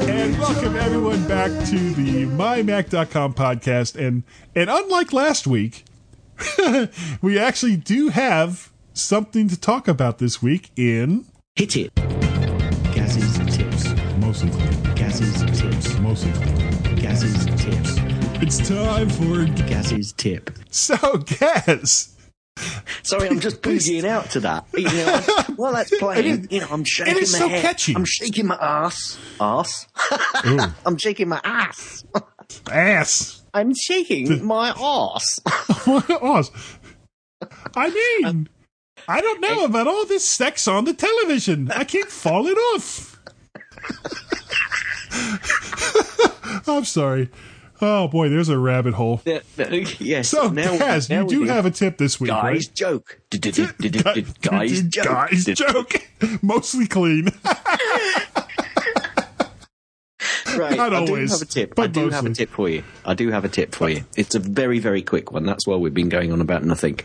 And welcome everyone back to the MyMac.com podcast. And and unlike last week, we actually do have something to talk about this week in Hit it. Gaz's tips. mostly Gaz's tips. mostly. Gaz's tips. It's time for Gaz's tip. so Gaz. Sorry, I'm just boogieing out to that. You know, I'm- while that's playing, you know, I'm shaking is my so head. catchy. I'm shaking my ass. Ass. I'm shaking my ass. ass. I'm shaking my ass. Awesome. I mean, um, I don't know about all this sex on the television. I keep falling off. I'm sorry. Oh boy, there's a rabbit hole. Yes. So, now, Gaz, now you do have a tip this week, guy's right? joke. Guy's joke. Guy's joke. Mostly clean. Right. Not I always, do have a tip. I do have a tip for you. I do have a tip for you. It's a very, very quick one. That's why we've been going on about nothing.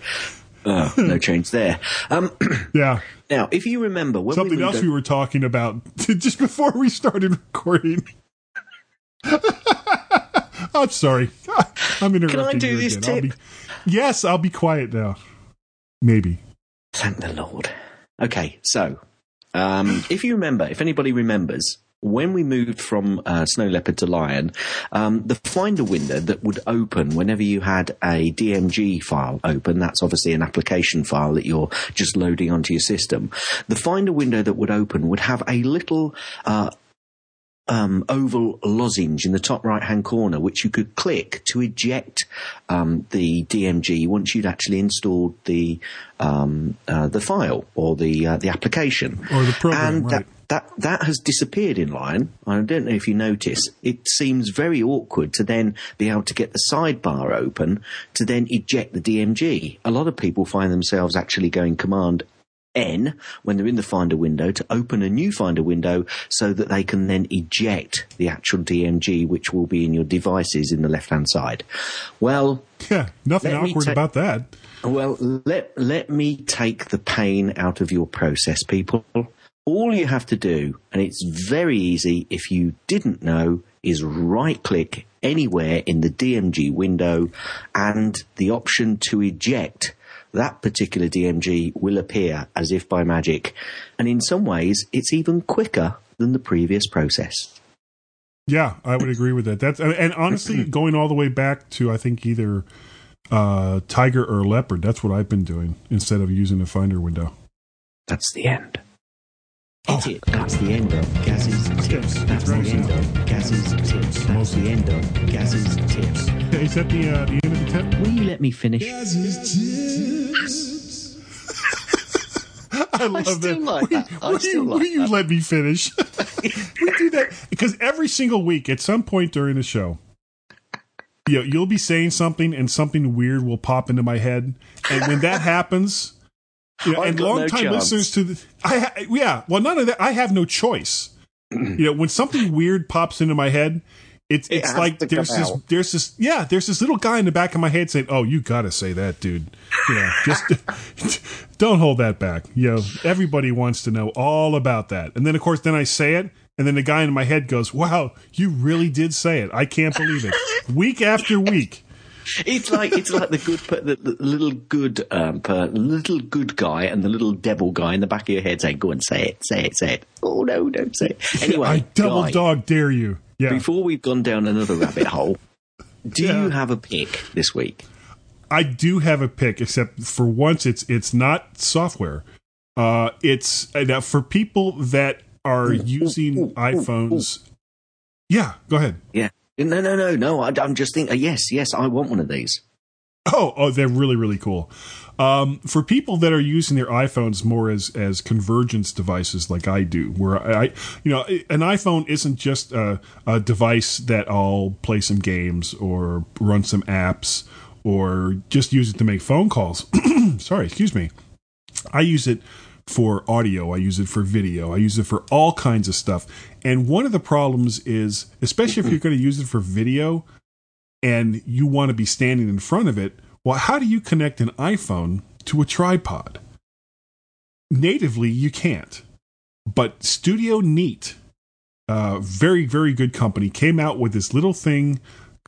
Oh, no change there. Um, yeah. now, if you remember when Something we else we were talking about just before we started recording. I'm sorry. I'm interrupting. do you this again. I'll tip? be- yes, I'll be quiet now. Maybe. Thank the Lord. Okay, so Um, if you remember, if anybody remembers, when we moved from uh, Snow Leopard to Lion, um, the Finder window that would open whenever you had a DMG file open, that's obviously an application file that you're just loading onto your system. The Finder window that would open would have a little uh, um, oval lozenge in the top right hand corner, which you could click to eject um, the DMG once you'd actually installed the um, uh, the file or the uh, the application Or the program, and right. that. That that has disappeared in Lion. I don't know if you notice. It seems very awkward to then be able to get the sidebar open to then eject the DMG. A lot of people find themselves actually going Command N when they're in the Finder window to open a new Finder window so that they can then eject the actual DMG, which will be in your devices in the left hand side. Well, Yeah, nothing awkward ta- about that. well, let let me take the pain out of your process, people. All you have to do, and it's very easy if you didn't know, is right click anywhere in the DMG window and the option to eject that particular DMG will appear as if by magic. And in some ways, it's even quicker than the previous process. Yeah, I would agree with that. That's and honestly, going all the way back to I think either uh, tiger or leopard. That's what I've been doing instead of using the Finder window. That's the end. It. That's the end of Gaz's tips. That's the end of Gaz's tips. That's the end of Gaz's tips. Is that the uh, the end of the tip? Will you let me finish? I love still that. like that. I Will still you, like will you that. let me finish? we do that because every single week, at some point during the show, you know, you'll be saying something and something weird will pop into my head, and when that happens, you know, and got no long time chance. listeners to the, I ha- yeah, well, none of that. I have no choice. you know, when something weird pops into my head. It's It it's like there's this out. there's this yeah there's this little guy in the back of my head saying oh you gotta say that dude yeah just don't hold that back you know everybody wants to know all about that and then of course then I say it and then the guy in my head goes wow you really did say it I can't believe it week after week It's like it's like the good, the, the little good, um, per, little good guy and the little devil guy in the back of your head saying, "Go and say it, say it, say it." Oh no, don't say it. Anyway, I double Guy, dog dare you yeah Before we've gone down another rabbit hole, do Yeah. you have a pick this week? I do have a pick, except for once it's it's not software. Uh, it's uh, now for people that are using iPhones. Yeah, go ahead. Yeah. No, no, no, no. I, I'm just thinking. Yes, yes, I want one of these. Oh, oh, they're really really cool. Um, for people that are using their iPhones more as as convergence devices, like I do, where I, you know, an iPhone isn't just a, a device that I'll play some games or run some apps or just use it to make phone calls. Sorry, excuse me. I use it for audio. I use it for video. I use it for all kinds of stuff. And one of the problems is, especially if you're going to use it for video and you want to be standing in front of it, well, how do you connect an iPhone to a tripod? Natively, you can't. But Studio Neat, uh, very, very good company, came out with this little thing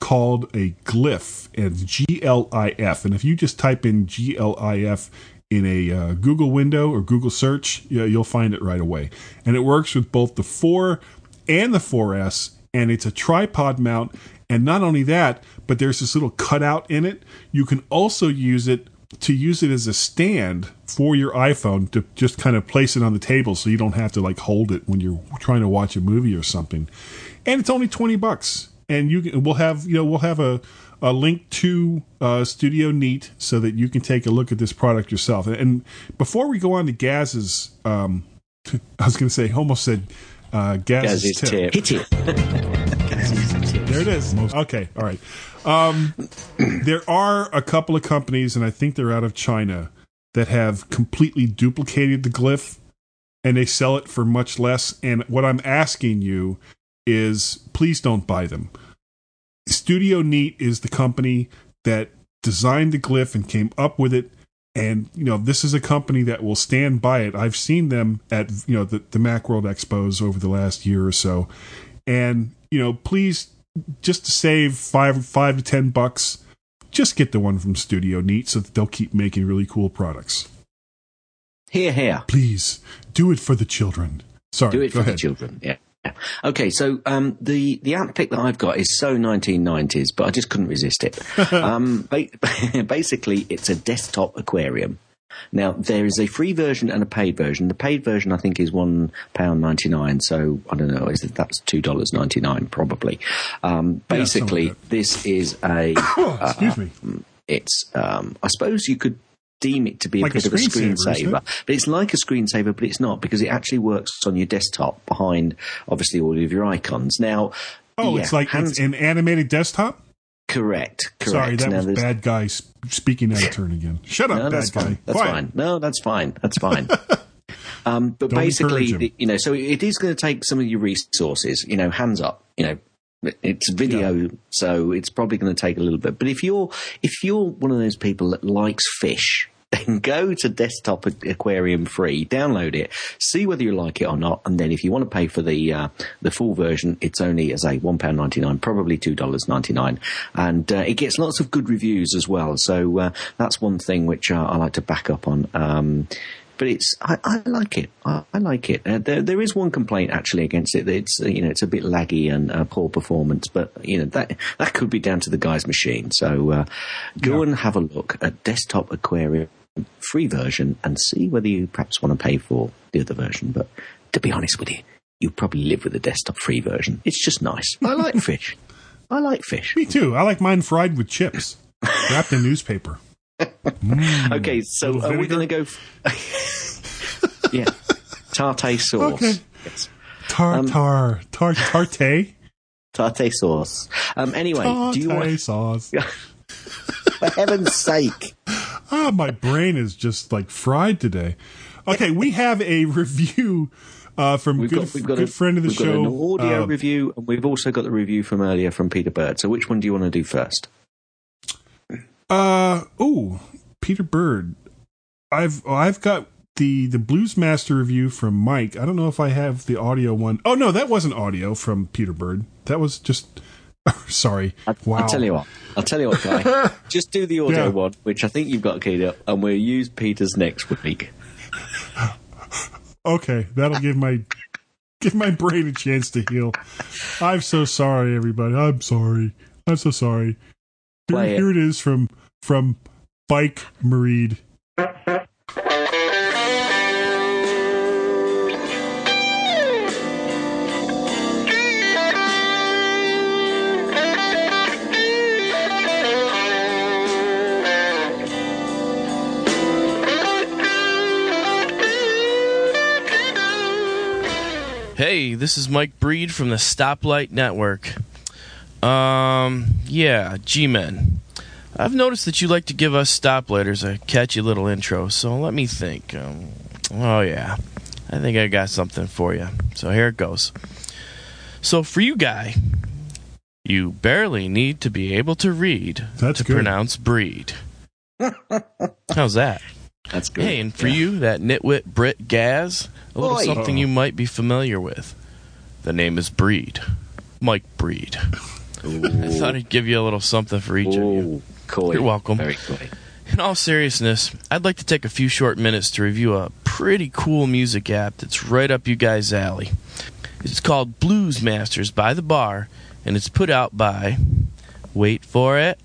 called a Glif and G L I F. And if you just type in G L I F in a uh, Google window or Google search, you'll find it right away. And it works with both the 4 and the 4S, and it's a tripod mount. And not only that, but there's this little cutout in it. You can also use it to use it as a stand for your iPhone to just kind of place it on the table so you don't have to like hold it when you're trying to watch a movie or something. And it's only 20 bucks. And you can, we'll have, you know, we'll have a, a link to uh, Studio Neat so that you can take a look at this product yourself. And before we go on to Gaz's, um, I was going to say, almost said uh, Gaz's, Gaz's tip. tip. Gaz's tip. There it is. Okay, all right. Um, there are a couple of companies, and I think they're out of China, that have completely duplicated the Glif, and they sell it for much less. And what I'm asking you is, please don't buy them. Studio Neat is the company that designed the Glif and came up with it. And you know, this is a company that will stand by it. I've seen them at you know the, the MacWorld expos over the last year or so, and you know, please just to save five five to ten bucks, just get the one from Studio Neat so that they'll keep making really cool products. Here, here. Please do it for the children. Sorry, Do it go for ahead. the children. Yeah. Yeah. Okay, so um, the the app pick that I've got is so 1990s, but I just couldn't resist it. um, ba- basically, it's a desktop aquarium. Now there is a free version and a paid version. The paid version, I think, is one pound ninety nine. So I don't know, is it, that's two dollars ninety nine probably. Um, basically, something this is a. Excuse me. It's um, I suppose you could deem it to be Like a a bit of a screensaver, it? but it's like a screensaver, but it's not because it actually works on your desktop behind obviously all of your icons. Now, Oh, yeah, it's like hands- it's an animated desktop. correct, correct. Sorry, that now, was there's- bad guy speaking out of turn again. Shut up, no, bad that's guy. fine. That's Quiet. fine. No, that's fine. That's fine. um, but Don't basically, you know, so it is going to take some of your resources. You know, hands up. You know, it's video, so it's probably going to take a little bit. But if you're if you're one of those people that likes fish. Then go to Desktop Aquarium Free, download it, see whether you like it or not, and then if you want to pay for the uh, the full version, it's only as a one pound ninety nine, probably two dollars ninety nine, and uh, it gets lots of good reviews as well. So uh, that's one thing which uh, I like to back up on. Um, but it's I, I like it. I, I like it. Uh, there there is one complaint actually against it. It's uh, you know it's a bit laggy and uh, poor performance, but you know that that could be down to the guy's machine. So uh, go and have a look at Desktop Aquarium free version and see whether you perhaps want to pay for the other version. But to be honest with you, you probably live with the desktop free version. It's just nice. I like fish. I like fish. Me too. I like mine fried with chips, wrapped in newspaper. Mm. Okay, so are we going to go? F- yeah, tartare sauce. Okay. Yes. Tartar, tar, tarte, Tartare sauce. Um, anyway, do you tarte want? sauce. For heaven's sake! Ah, my brain is just like fried today. Okay, we have a review uh, from We've good, got, we've got good a, friend of the we've show. got an audio uh, review, and we've also got the review from earlier from Peter Bird. So, which one do you want to do first? Uh oh, Peter Bird. I've I've got the the Blues Master review from Mike. I don't know if I have the audio one. Oh no, that wasn't audio from Peter Bird. That was just sorry. wow. I'll tell you what. I'll tell you what, guy. Just do the audio Yeah. one, which I think you've got keyed up, and we'll use Peter's next week. Okay, that'll give my give my brain a chance to heal. I'm so sorry, everybody. I'm sorry. I'm so sorry. Here, here it is from from Bike Mareed. Hey, this is Mike Breed from the Stoplight Network. Um, yeah, G-Men. I've noticed that you like to give us stoplighters a catchy little intro, so let me think. Um, oh, yeah. I think I got something for you. So here it goes. So for you, guy, you barely need to be able to read That's to good. pronounce breed. How's that? That's good. Hey, and for you, that nitwit Brit Gaz, a little Oi. something you might be familiar with. The name is Breed. Mike Breed. I thought I'd give you a little something for each of you. Ooh, coy. You're welcome. Very coy. In all seriousness, I'd like to take a few short minutes to review a pretty cool music app that's right up you guys' alley. It's called Blues Masters by the Bar, and it's put out by, wait for it,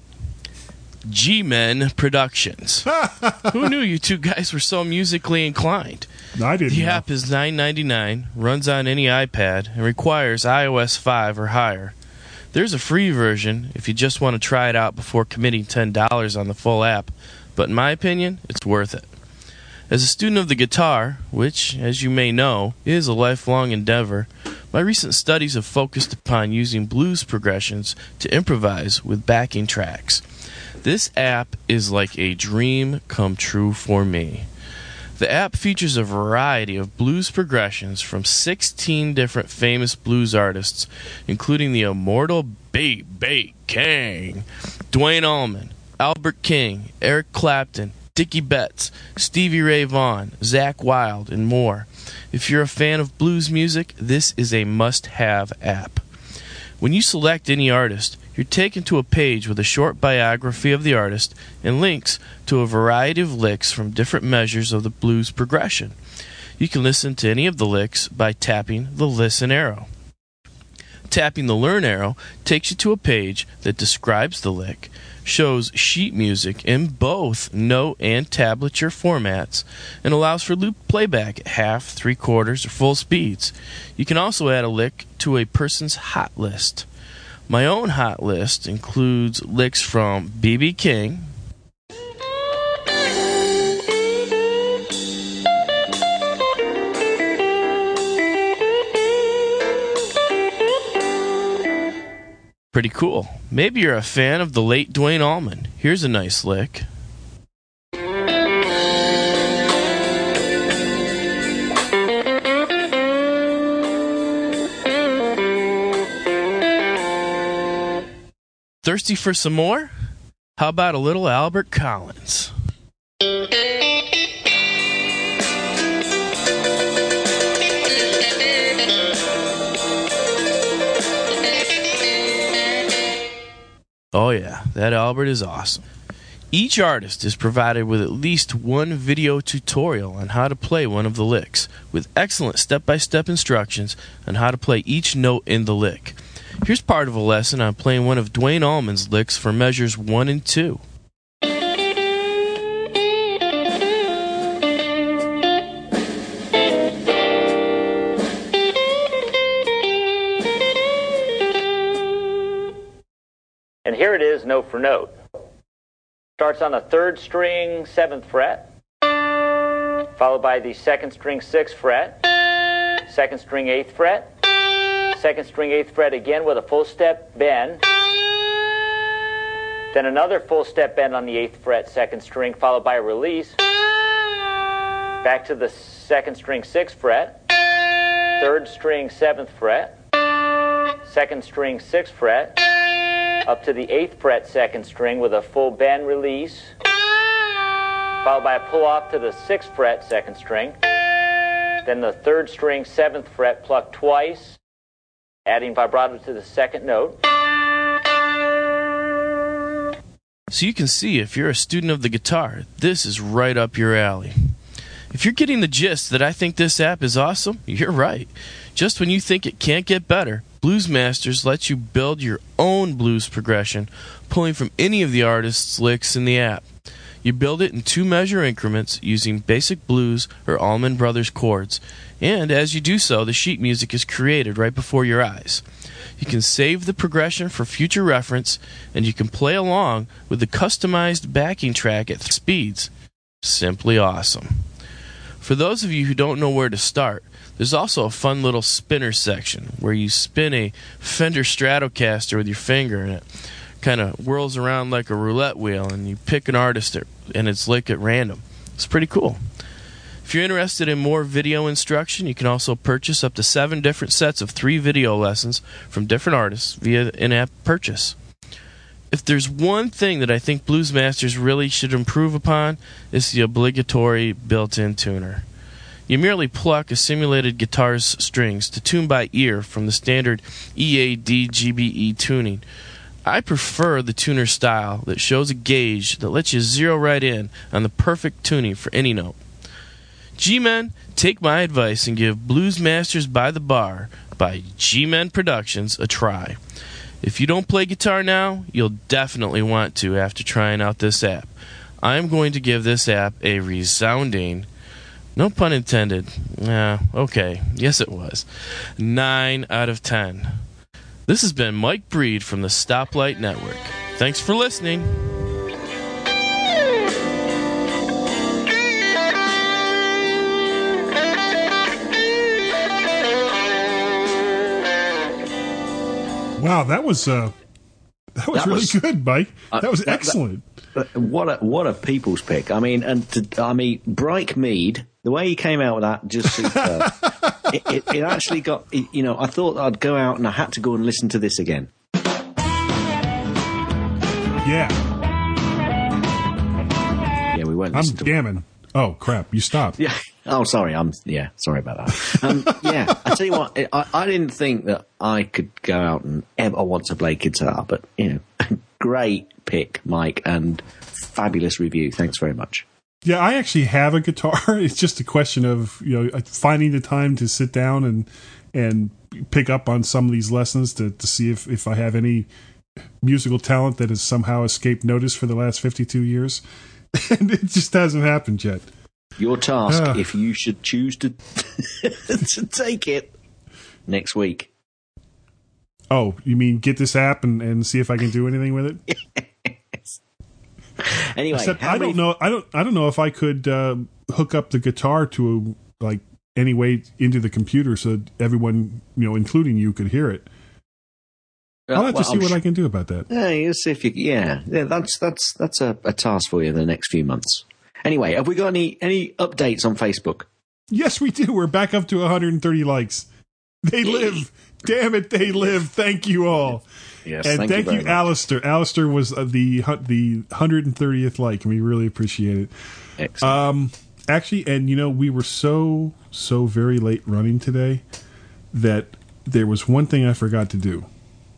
G Men Productions. Who knew you two guys were so musically inclined? I didn't. The know. app is $9.99, runs on any iPad, and requires iOS 5 or higher. There's a free version if you just want to try it out before committing $10 on the full app, but in my opinion, it's worth it. As a student of the guitar, which, as you may know, is a lifelong endeavor, my recent studies have focused upon using blues progressions to improvise with backing tracks. This app is like a dream come true for me. The app features a variety of blues progressions from 16 different famous blues artists, including the immortal B.B. King, Duane Allman, Albert King, Eric Clapton, Dickey Betts, Stevie Ray Vaughan, Zakk Wylde, and more. If you're a fan of blues music, this is a must have app. When you select any artist, you're taken to a page with a short biography of the artist and links to a variety of licks from different measures of the blues progression. You can listen to any of the licks by tapping the listen arrow. Tapping the learn arrow takes you to a page that describes the lick, shows sheet music in both note and tablature formats, and allows for loop playback at half, three quarters, or full speeds. You can also add a lick to a person's hot list. My own hot list includes licks from B.B. King, Pretty cool. Maybe you're a fan of the late Duane Allman. Here's a nice lick. Thirsty for some more? How about a little Albert Collins? Oh, yeah, that Albert is awesome. Each artist is provided with at least one video tutorial on how to play one of the licks, with excellent step by step instructions on how to play each note in the lick. Here's part of a lesson on playing one of Duane Allman's licks for measures 1 and 2. And here it is, note for note. Starts on the third string, seventh fret, followed by the second string, sixth fret, second string, eighth fret, second string, eighth fret again with a full step bend, then another full step bend on the eighth fret, second string, followed by a release, back to the second string, sixth fret, third string, seventh fret, second string, sixth fret, up to the eighth fret second string with a full bend release, followed by a pull off to the sixth fret second string, then the third string seventh fret pluck twice, adding vibrato to the second note. So you can see if you're a student of the guitar, this is right up your alley. If you're getting the gist that I think this app is awesome, you're right. Just when you think it can't get better, Blues Masters lets you build your own blues progression, pulling from any of the artist's licks in the app. You build it in two measure increments using basic blues or Allman Brothers chords, and as you do so, the sheet music is created right before your eyes. You can save the progression for future reference, and you can play along with the customized backing track at speeds. Simply awesome. For those of you who don't know where to start, there's also a fun little spinner section where you spin a Fender Stratocaster with your finger and it kind of whirls around like a roulette wheel and you pick an artist at- and it's like at random. It's pretty cool. If you're interested in more video instruction, you can also purchase up to seven different sets of three video lessons from different artists via in app purchase. If there's one thing that I think Blues Masters really should improve upon, it's the obligatory built in tuner. You merely pluck a simulated guitar's strings to tune by ear from the standard E EAD GBE E tuning. I prefer the tuner style that shows a gauge that lets you zero right in on the perfect tuning for any note. G Men, take my advice and give Blues Masters by the Bar by G Men Productions a try. If you don't play guitar now, you'll definitely want to after trying out this app. I'm going to give this app a resounding, no pun intended, yeah, okay, yes it was, 9 out of 10. This has been Mike Breed from the Stoplight Network. Thanks for listening. Wow, that was uh, that was That really was- good, Mike. Uh, That was that- that- excellent. Uh, What a what a people's pick! I mean, and to, I mean, Bright Mead, the way he came out with that, just superb. it, it, it actually got, you know, I thought I'd go out and I had to go and listen to this again. Yeah, Yeah, we won't I'm to jamming. Oh crap! You stopped. Yeah, Oh, sorry. I'm yeah. Sorry about that. Um, yeah, I tell you what. I, I didn't think that I could go out and ever want to play guitar, but you know, great pick, Mike, and fabulous review. Thanks very much. Yeah, I actually have a guitar. It's just a question of you know finding the time to sit down and and pick up on some of these lessons to to see if if I have any musical talent that has somehow escaped notice for the last fifty two years, and it just hasn't happened yet. Your task, Ah. if you should choose to to take it next week. Oh, you mean get this app and, and see if I can do anything with it? Anyway, Except I don't know. I don't. I don't know if I could uh, hook up the guitar to a, like any way into the computer so everyone, you know, including you, could hear it. I'll have well, to see I'm what sh- I can do about that. Yeah, you'll see if you. Yeah, yeah. That's that's that's a, a task for you in the next few months. Anyway, have we got any any updates on Facebook? Yes, we do. We're back up to 130 likes. They live. Damn it, they live. Thank you all. Yes, and thank thank, you you, much. Alistair. Alistair was uh, the the 130th like, and we really appreciate it. Excellent. Um, actually, and you know, we were so so very late running today that there was one thing I forgot to do.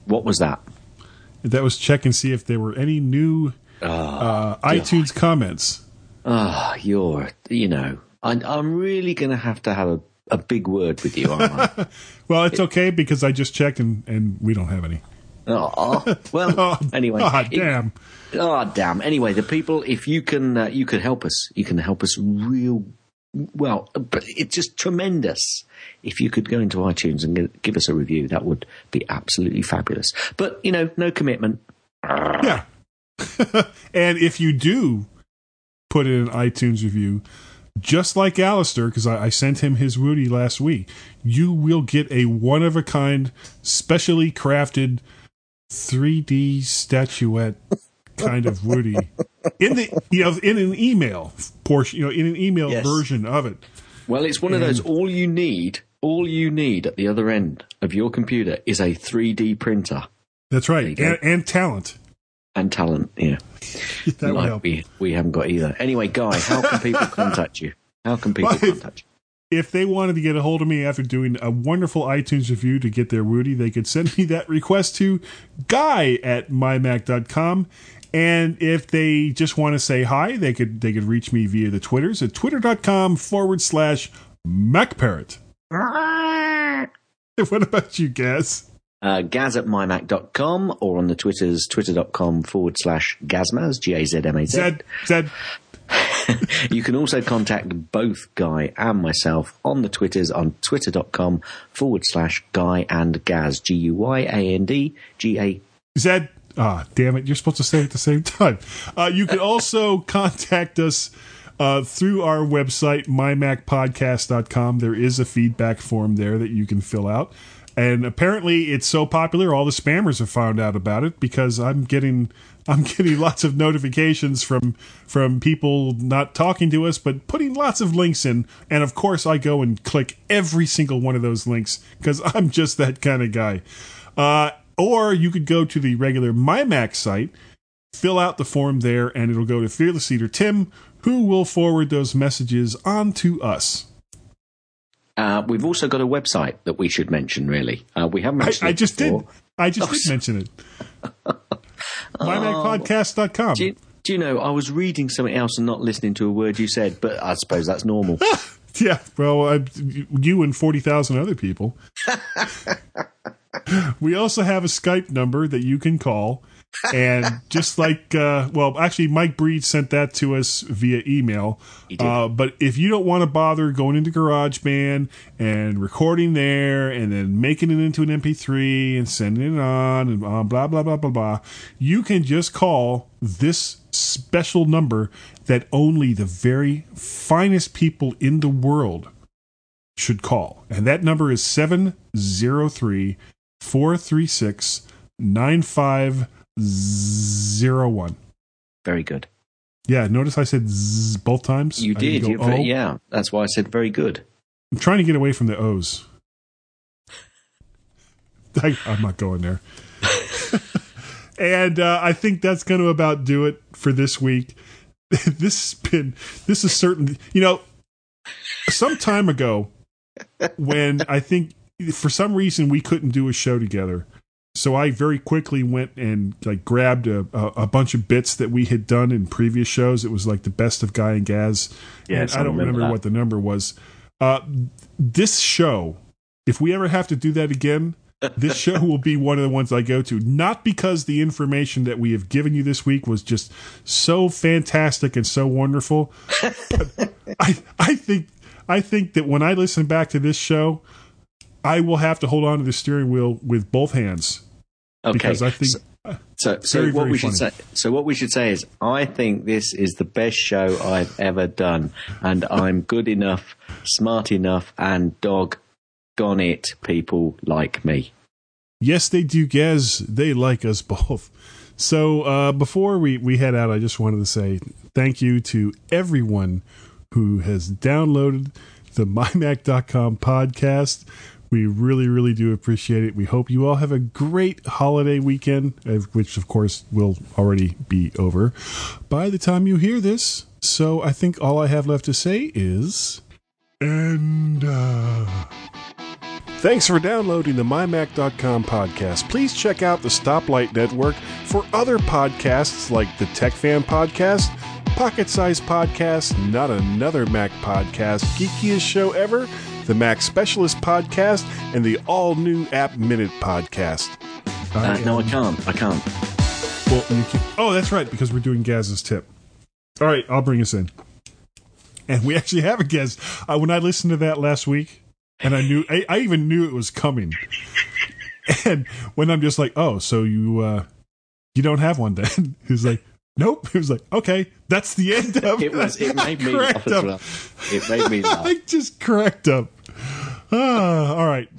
What was that? That was check and see if there were any new Oh, uh, iTunes comments. Ah, you're. You know, I, I'm really going to have to have a, a big word with you? Well, it's okay because I just checked and, and we don't have any. Oh, well. Oh, anyway, it- damn. Oh damn! Anyway, the people, if you can, uh, you can help us. You can help us real well. But it's just tremendous. If you could go into iTunes and gi- give us a review, that would be absolutely fabulous. But you know, no commitment. Yeah. and if you do put in an iTunes review, just like Alistair, because I, I sent him his Woody last week, you will get a one of a kind, specially crafted 3D statuette kind of Woody in the you know in an email portion, you know, in an email Yes. version of it. Well, it's one of those. All you need, all you need at the other end of your computer is a 3D printer That's right, and, and talent. and talent. Yeah, That like we we haven't got either. Anyway, Guy, how can people contact you? How can people contact you? If they wanted to get a hold of me after doing a wonderful iTunes review to get their Woody, they could send me that request to guy at mymac.com. And if they just want to say hi, they could they could reach me via the Twitters at twitter.com forward slash MacParrot. what about you, Gaz? uh, gaz at mymac.com or on the Twitters, twitter.com forward slash gazmaz, G A Z M A Z. You can also contact both Guy and myself on the Twitters on twitter.com forward slash Guy and Gaz, G U Y A N D G A. Zed. Ah, damn it. You're supposed to say it at the same time. Uh, you can also contact us uh, through our website, mymacpodcast.com. There is a feedback form there that you can fill out. And apparently it's so popular, all the spammers have found out about it because I'm getting I'm getting lots of notifications from from people not talking to us, but putting lots of links in. And of course, I go and click every single one of those links because I'm just that kind of guy. Uh, or you could go to the regular MyMac site, fill out the form there, and it'll go to Fearless Leader Tim, who will forward those messages on to us. Uh, we've also got a website that we should mention, really. Uh, we haven't I, mentioned I it just before. did. I just Oh, did mention it. MyMacPodcast.com. Um, do you, do you know, I was reading something else and not listening to a word you said, but I suppose that's normal. Yeah, well, I, you and 40,000 other people. we also have a Skype number that you can call. And just like, uh, well, actually, Mike Breed sent that to us via email. Uh, but if you don't want to bother going into GarageBand and recording there and then making it into an MP3 and sending it on and blah, blah, blah, blah, blah, you can just call this special number that only the very finest people in the world should call. And that number is 703 436 9501. Very good. Yeah, notice I said zzz both times. You I didn't go You, very- yeah, that's why I said very good. I'm trying to get away from the O's. I, I'm not going there. and uh, I think that's going to about do it for this week. this has been, this is certain, you know, some time ago when I think for some reason we couldn't do a show together. So I very quickly went and like grabbed a, a, a bunch of bits that we had done in previous shows. It was like the best of Guy and Gaz. Yes, And I don't remember remember what the number was. Uh, this show, if we ever have to do that again, this show will be one of the ones I go to. Not because the information that we have given you this week was just so fantastic and so wonderful, but I I think I think that when I listen back to this show, I will have to hold on to the steering wheel with both hands Okay. because I think So, so Very, what very we should say, so what we should say is, I think this is the best show I've ever done, and I'm good enough, smart enough, and dog gone it. People like me. Yes, they do, Gaz. They like us both. So uh, before we, we head out, I just wanted to say thank you to everyone who has downloaded the mymac.com podcast. We really, really do appreciate it. We hope you all have a great holiday weekend, uh, which, of course, will already be over by the time you hear this. So I think all I have left to say is. And. Uh, Thanks for downloading the MyMac.com podcast. Please check out the Stoplight Network for other podcasts like the Tech Fan Podcast, Pocket Size Podcast, Not Another Mac Podcast, Geekiest Show Ever, the Mac Specialist Podcast, and the all new App Minute Podcast. Uh, no, I can't. I can't. Well, you can, oh, that's right, because we're doing Gaz's tip. All right, I'll bring us in. And we actually have a Gaz. Uh, when I listened to that last week, and I knew, I, I even knew it was coming. And when I'm just like, oh, so you, uh, you don't have one then? He was like, nope. He was like, okay, that's the end of It was. It made me laugh as well. It made me laugh. I just cracked up. Ah, all right.